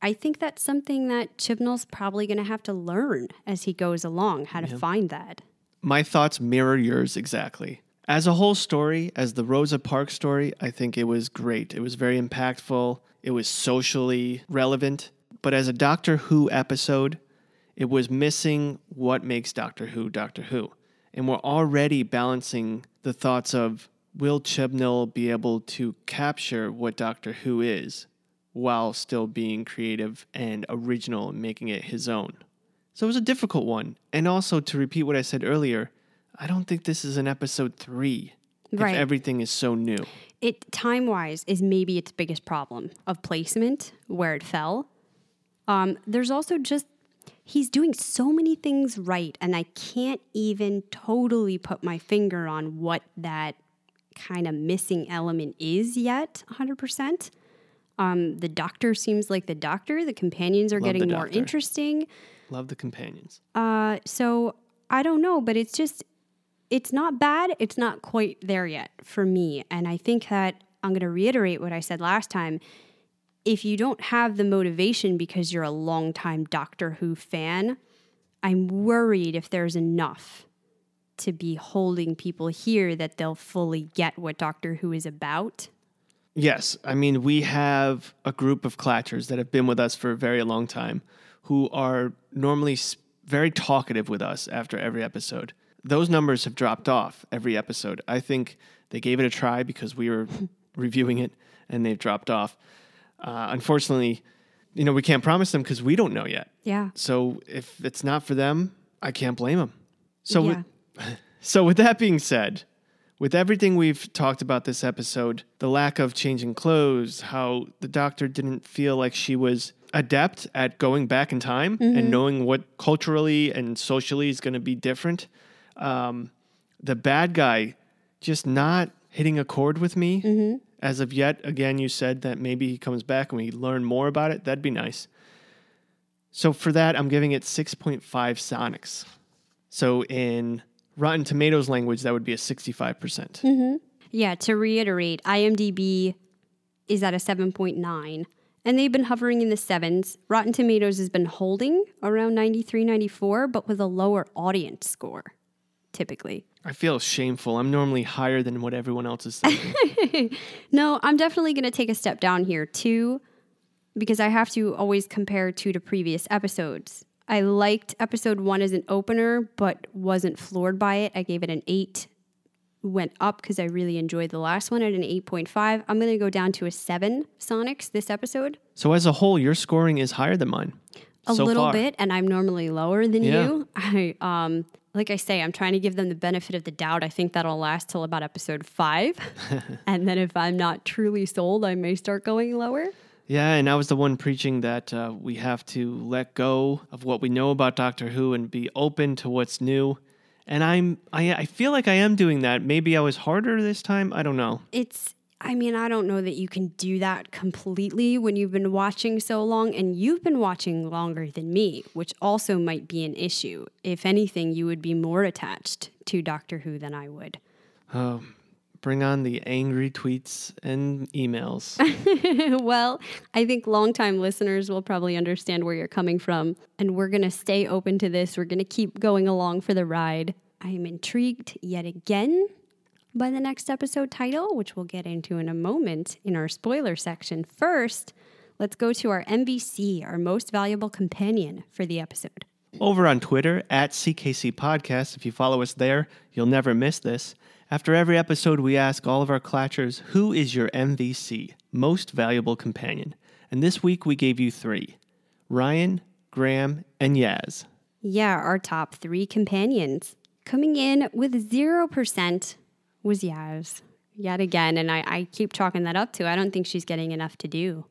I think that's something that Chibnall's probably going to have to learn as he goes along how to find that. my thoughts mirror yours exactly. As a whole story, as the Rosa Parks story, I think it was great. It was very impactful. It was socially relevant. But as a Doctor Who episode, it was missing what makes Doctor Who Doctor Who. And we're already balancing the thoughts of will Chibnall be able to capture what Doctor Who is while still being creative and original and making it his own. So it was a difficult one. And also, to repeat what I said earlier, I don't think this is an episode three. Right. if everything is so new. it time wise is maybe its biggest problem of placement where it fell. Um, there's also just he's doing so many things right, and I can't even totally put my finger on what that kind of missing element is yet. 100%. Um, the doctor seems like the doctor. The companions are Love getting more interesting. Love the companions. Uh, so I don't know, but it's just it's not bad. It's not quite there yet for me. And I think that I'm going to reiterate what I said last time. If you don't have the motivation because you're a longtime Doctor Who fan, I'm worried if there's enough to be holding people here that they'll fully get what Doctor Who is about. Yes, I mean we have a group of clatchers that have been with us for a very long time, who are normally very talkative with us after every episode. Those numbers have dropped off every episode. I think they gave it a try because we were reviewing it, and they've dropped off. Uh, unfortunately, you know we can't promise them because we don't know yet. Yeah. So if it's not for them, I can't blame them. So Yeah. with, so with that being said, with everything we've talked about this episode, the lack of changing clothes, how the doctor didn't feel like she was adept at going back in time and knowing what culturally and socially is going to be different. Um, the bad guy just not hitting a chord with me as of yet. Again, you said that maybe he comes back and we learn more about it. That'd be nice. So for that, I'm giving it 6.5 Sonics. So in Rotten Tomatoes language, that would be a 65%. percent mm-hmm. Yeah, to reiterate, IMDb is at a 7.9, and they've been hovering in the sevens. Rotten Tomatoes has been holding around 93, 94, but with a lower audience score, typically. I feel shameful. I'm normally higher than what everyone else is saying. No, I'm definitely going to take a step down here too, because I have to always compare two to previous episodes. I liked episode one as an opener, but wasn't floored by it. I gave it an eight. Went up because I really enjoyed the last one at an 8.5. I'm going to go down to a seven Sonics this episode. so as a whole, your scoring is higher than mine. A so little far. bit, and I'm normally lower than Yeah. you. I, um, like I say, I'm trying to give them the benefit of the doubt. I think that'll last till about episode five. and then if I'm not truly sold, I may start going lower. Yeah, and I was the one preaching that uh, we have to let go of what we know about Doctor Who and be open to what's new. And I'm I, I feel like I am doing that. Maybe I was harder this time. I don't know. It's, I mean, I don't know that you can do that completely when you've been watching so long, and you've been watching longer than me, which also might be an issue. If anything, you would be more attached to Doctor Who than I would. Oh, bring on the angry tweets and emails. well, I think longtime listeners will probably understand where you're coming from, and we're going to stay open to this. We're going to keep going along for the ride. I am intrigued yet again by the next episode title, which we'll get into in a moment in our spoiler section. First, let's go to our MVC, our most valuable companion for the episode. Over on Twitter at CKC Podcast. If you follow us there, you'll never miss this. After every episode, we ask all of our clatchers, who is your MVC, most valuable companion? And this week we gave you three Ryan, Graham, and Yaz. Yeah, our top three companions. Coming in with 0% was Yaz. Yet again, and I, I keep chalking that up to I don't think she's getting enough to do.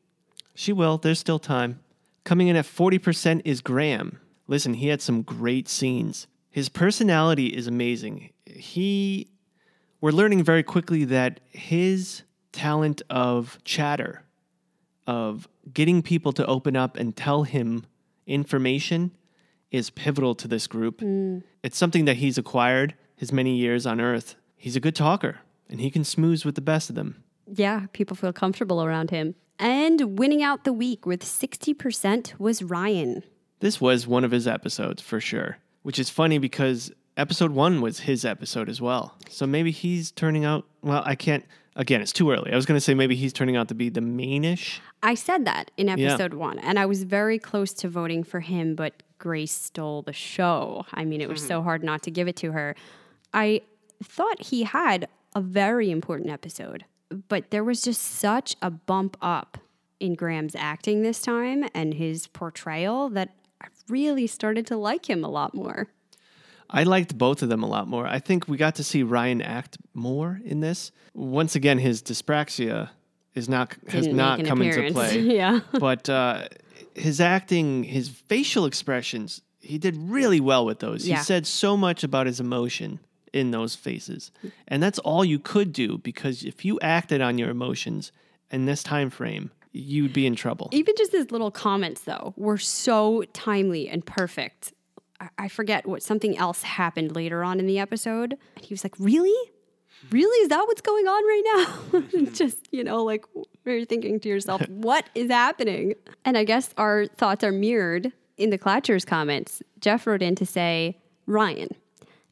She will, there's still time. Coming in at 40% is Graham. Listen, he had some great scenes. His personality is amazing. He, we're learning very quickly that his talent of chatter, of getting people to open up and tell him information, is pivotal to this group. Mm. It's something that he's acquired his many years on Earth. He's a good talker, and he can smooze with the best of them. Yeah, people feel comfortable around him. And winning out the week with 60% was Ryan. This was one of his episodes for sure, which is funny because episode one was his episode as well. So maybe he's turning out, well, I can't, again, it's too early. I was going to say maybe he's turning out to be the mainish. I said that in episode one, and I was very close to voting for him, but Grace stole the show. I mean, it was mm-hmm. so hard not to give it to her. I thought he had a very important episode, but there was just such a bump up in Graham's acting this time and his portrayal that I really started to like him a lot more. I liked both of them a lot more. I think we got to see Ryan act more in this. Once again, his dyspraxia is not has Didn't not come into play. yeah. but uh, his acting, his facial expressions, he did really well with those. Yeah. He said so much about his emotion in those faces, and that's all you could do because if you acted on your emotions in this time frame, you'd be in trouble. Even just his little comments, though, were so timely and perfect. I- forget what something else happened later on in the episode. And he was like, Really? Really? Is that what's going on right now? just, you know, like you're thinking to yourself, What is happening? And I guess our thoughts are mirrored in the Clatchers comments. Jeff wrote in to say, Ryan,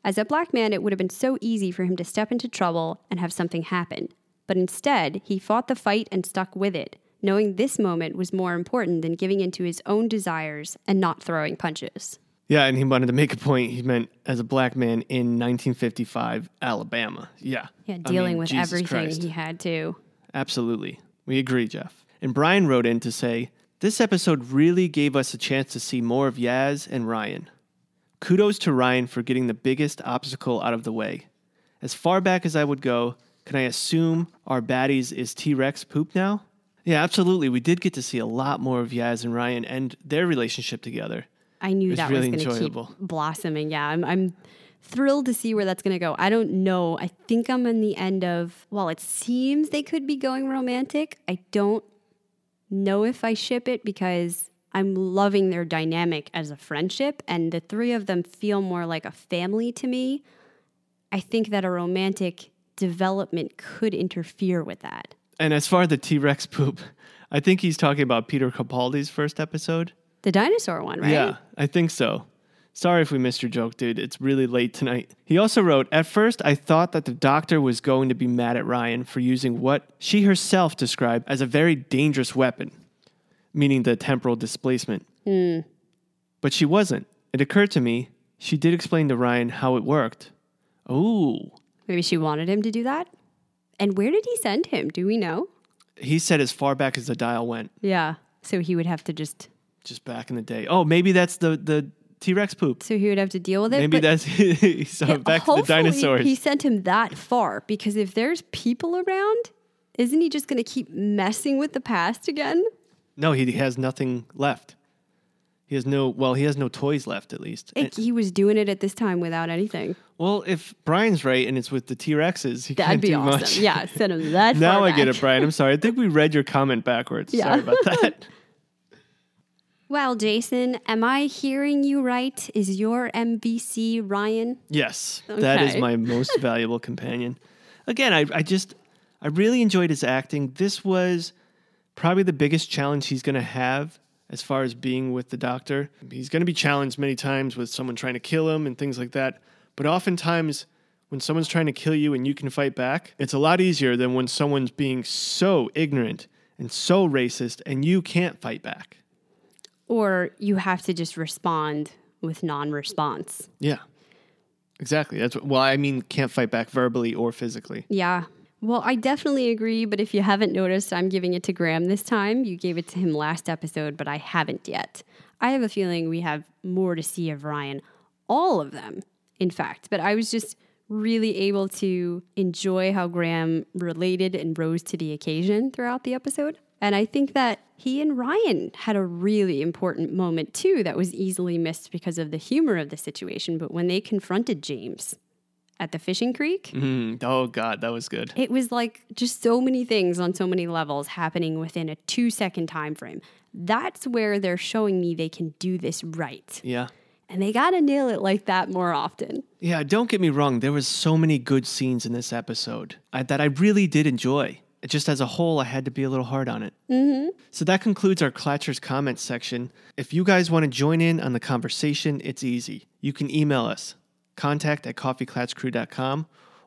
as a black man, it would have been so easy for him to step into trouble and have something happen. But instead, he fought the fight and stuck with it, knowing this moment was more important than giving in to his own desires and not throwing punches. Yeah, and he wanted to make a point. He meant as a black man in 1955 Alabama. Yeah. Yeah, I dealing mean, with Jesus everything Christ. he had to. Absolutely. We agree, Jeff. And Brian wrote in to say, This episode really gave us a chance to see more of Yaz and Ryan. Kudos to Ryan for getting the biggest obstacle out of the way. As far back as I would go, can I assume our baddies is T Rex poop now? Yeah, absolutely. We did get to see a lot more of Yaz and Ryan and their relationship together. I knew was that really was going to keep blossoming. Yeah, I'm, I'm thrilled to see where that's going to go. I don't know. I think I'm in the end of, well, it seems they could be going romantic. I don't know if I ship it because I'm loving their dynamic as a friendship, and the three of them feel more like a family to me. I think that a romantic development could interfere with that. And as far as the T Rex poop, I think he's talking about Peter Capaldi's first episode. The dinosaur one, right? Yeah, I think so. Sorry if we missed your joke, dude. It's really late tonight. He also wrote At first, I thought that the doctor was going to be mad at Ryan for using what she herself described as a very dangerous weapon, meaning the temporal displacement. But she wasn't. It occurred to me she did explain to Ryan how it worked. Oh, Maybe she wanted him to do that. And where did he send him? Do we know? he said as far back as the dial went, Yeah. So he would have to just. just back in the day. Oh, maybe that's the, the T Rex poop. So he would have to deal with it. Maybe that's so yeah, back to the dinosaurs. He sent him that far because if there's people around, isn't he just going to keep messing with the past again? No, he has nothing left. He has no, well, he has no toys left at least. Like he was doing it at this time without anything. well, if Brian's right and it's with the T Rexes, he That'd can't be do awesome. much. Yeah, send him that. now far I get it, Brian. I'm sorry. I think we read your comment backwards. Yeah. Sorry about that. Well, Jason, am I hearing you right? Is your MVC Ryan? yes, that is my most valuable companion. Again, I, I just, I really enjoyed his acting. This was probably the biggest challenge he's going to have as far as being with the doctor. He's going to be challenged many times with someone trying to kill him and things like that. But oftentimes, when someone's trying to kill you and you can fight back, it's a lot easier than when someone's being so ignorant and so racist and you can't fight back. Or you have to just respond with non response? Yeah. Exactly. That's what, well, I mean, can't fight back verbally or physically. Yeah. Well, I definitely agree, but if you haven't noticed, I'm giving it to Graham this time. You gave it to him last episode, but I haven't yet. I have a feeling we have more to see of Ryan. All of them, in fact. But I was just really able to enjoy how Graham related and rose to the occasion throughout the episode. And I think that he and Ryan had a really important moment too that was easily missed because of the humor of the situation. But when they confronted James at the fishing creek, Mm, oh, God, that was good. it was like just so many things on so many levels happening within a two second time frame. That's where they're showing me they can do this right. Yeah. And they got to nail it like that more often. Yeah, don't get me wrong. There was so many good scenes in this episode I, that I really did enjoy. Just as a whole, I had to be a little hard on it. Mm-hmm. So that concludes our Clatchers comments section. If you guys want to join in on the conversation, it's easy. You can email us, contact at coffeeklatchcrew.com,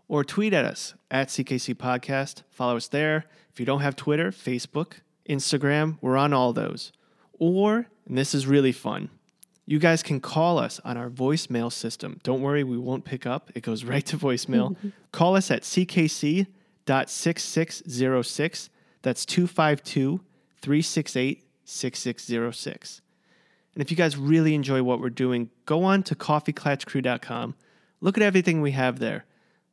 or tweet at us at CKC Podcast. Follow us there. If you don't have Twitter, Facebook, Instagram, we're on all those. Or, and this is really fun, you guys can call us on our voicemail system. Don't worry, we won't pick up. It goes right to voicemail. call us at ckc.6606. That's 252 368 6606. And if you guys really enjoy what we're doing, go on to coffeeklatchcrew.com. Look at everything we have there.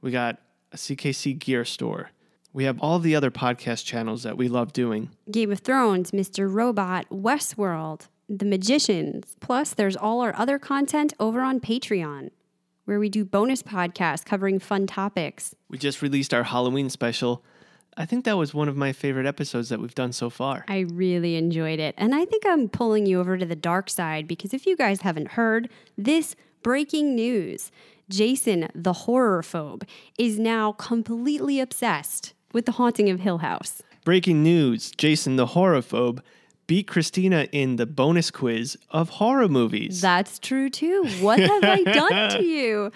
We got a CKC gear store. We have all the other podcast channels that we love doing. Game of Thrones, Mr. Robot, Westworld, The Magicians. Plus, there's all our other content over on Patreon, where we do bonus podcasts covering fun topics. We just released our Halloween special. I think that was one of my favorite episodes that we've done so far. I really enjoyed it. And I think I'm pulling you over to the dark side because if you guys haven't heard, this breaking news Jason, the horror phobe, is now completely obsessed with the haunting of Hill House. Breaking news Jason the horror phobe, beat Christina in the bonus quiz of horror movies. That's true too. What have I done to you?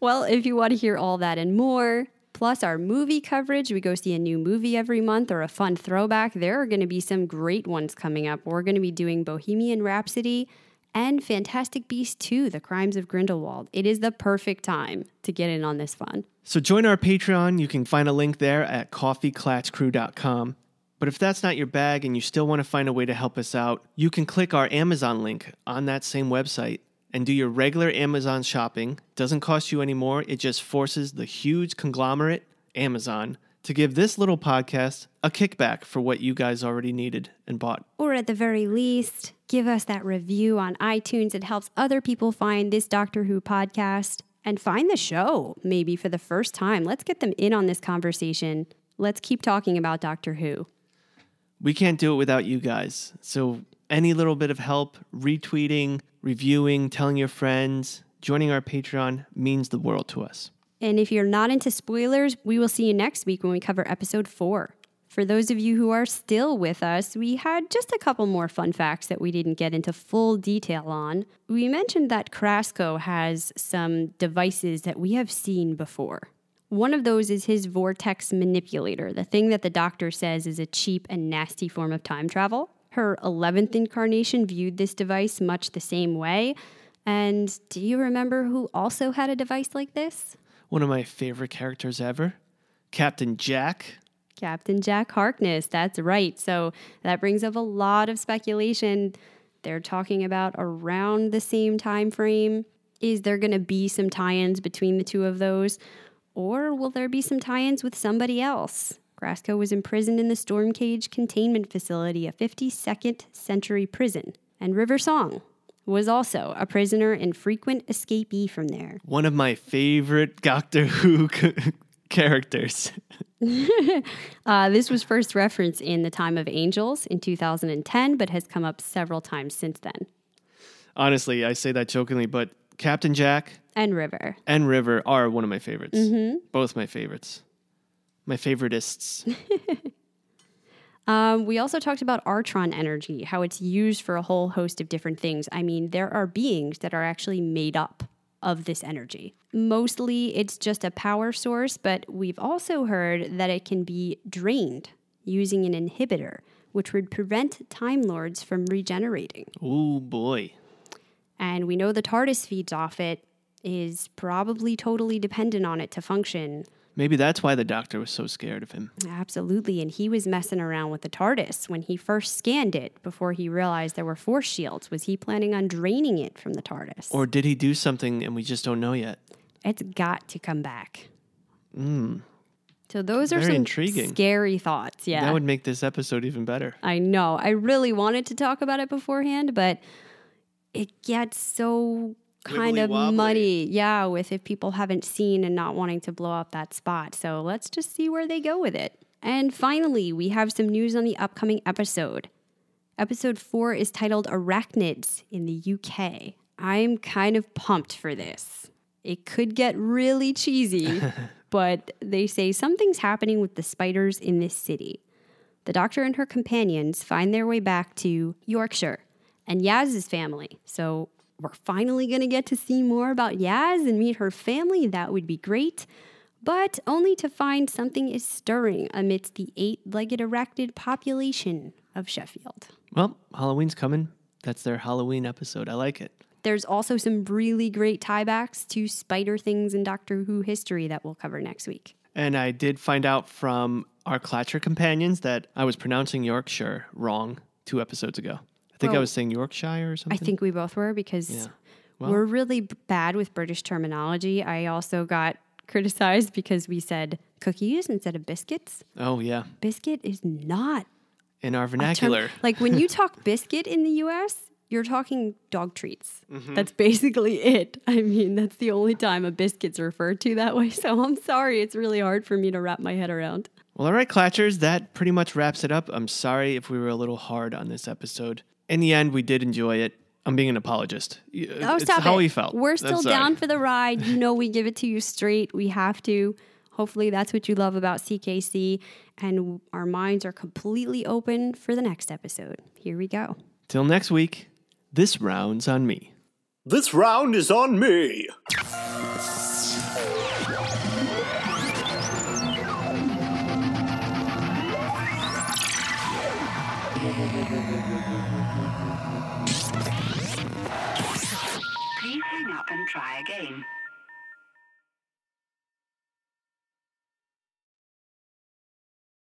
Well, if you want to hear all that and more, plus our movie coverage, we go see a new movie every month or a fun throwback. There are going to be some great ones coming up. We're going to be doing Bohemian Rhapsody and Fantastic Beasts 2, The Crimes of Grindelwald. It is the perfect time to get in on this fun. So join our Patreon. You can find a link there at coffeeklatchcrew.com. But if that's not your bag and you still want to find a way to help us out, you can click our Amazon link on that same website and do your regular Amazon shopping. Doesn't cost you any more. It just forces the huge conglomerate, Amazon, to give this little podcast a kickback for what you guys already needed and bought. Or at the very least, give us that review on iTunes. It helps other people find this Doctor Who podcast and find the show maybe for the first time. Let's get them in on this conversation. Let's keep talking about Doctor Who. We can't do it without you guys. So, any little bit of help, retweeting, reviewing, telling your friends, joining our Patreon means the world to us. And if you're not into spoilers, we will see you next week when we cover episode four. For those of you who are still with us, we had just a couple more fun facts that we didn't get into full detail on. We mentioned that Krasko has some devices that we have seen before. One of those is his vortex manipulator, the thing that the doctor says is a cheap and nasty form of time travel. Her 11th incarnation viewed this device much the same way. And do you remember who also had a device like this? One of my favorite characters ever, Captain Jack. Captain Jack Harkness, that's right. So that brings up a lot of speculation. They're talking about around the same time frame. Is there going to be some tie-ins between the two of those? Or will there be some tie ins with somebody else? Krasko was imprisoned in the Stormcage Containment Facility, a 52nd century prison. And River Song was also a prisoner and frequent escapee from there. One of my favorite Doctor Who characters. uh, this was first referenced in The Time of Angels in 2010, but has come up several times since then. Honestly, I say that jokingly, but Captain Jack and River and River are one of my favorites. Mm-hmm. Both my favorites. My favoritists. um, we also talked about Artron energy, how it's used for a whole host of different things. I mean, there are beings that are actually made up of this energy. Mostly it's just a power source, but we've also heard that it can be drained using an inhibitor, which would prevent Time Lords from regenerating. Oh boy. And we know the TARDIS feeds off it, is probably totally dependent on it to function. Maybe that's why the doctor was so scared of him. Absolutely. And he was messing around with the TARDIS when he first scanned it before he realized there were force shields. Was he planning on draining it from the TARDIS? Or did he do something and we just don't know yet? It's got to come back. Mm. So those are some intriguing. scary thoughts. Yeah. That would make this episode even better. I know. I really wanted to talk about it beforehand, but it gets so kind of wobbly. muddy. Yeah, with if people haven't seen and not wanting to blow up that spot. So let's just see where they go with it. And finally, we have some news on the upcoming episode. Episode 4 is titled Arachnids in the UK. I'm kind of pumped for this. It could get really cheesy, but they say something's happening with the spiders in this city. The doctor and her companions find their way back to Yorkshire and Yaz's family. So we're finally going to get to see more about Yaz and meet her family. That would be great. But only to find something is stirring amidst the eight legged arachnid population of Sheffield. Well, Halloween's coming. That's their Halloween episode. I like it. There's also some really great tiebacks to spider things in Doctor Who history that we'll cover next week. And I did find out from our Clatcher companions that I was pronouncing Yorkshire wrong two episodes ago. I think I was saying Yorkshire or something. I think we both were because Yeah. Well- we're really bad with British terminology. I also got criticized because we said cookies instead of biscuits. Oh yeah, Biscuit is not in our a term- vernacular. like when you talk biscuit in the US, you're talking dog treats. Mm-hmm. That's basically it. I mean, that's the only time a biscuit's referred to that way. So I'm sorry, it's really hard for me to wrap my head around. Well, all right, Clatchers, that pretty much wraps it up. I'm sorry if we were a little hard on this episode. In the end, we did enjoy it. I'm being an apologist. Oh, it's stop how it. we felt. We're still sorry. Uh, down for the ride. You know, we give it to you straight. We have to. Hopefully, that's what you love about CKC. And our minds are completely open for the next episode. Here we go. Till next week, this round's on me. This round is on me. Try again.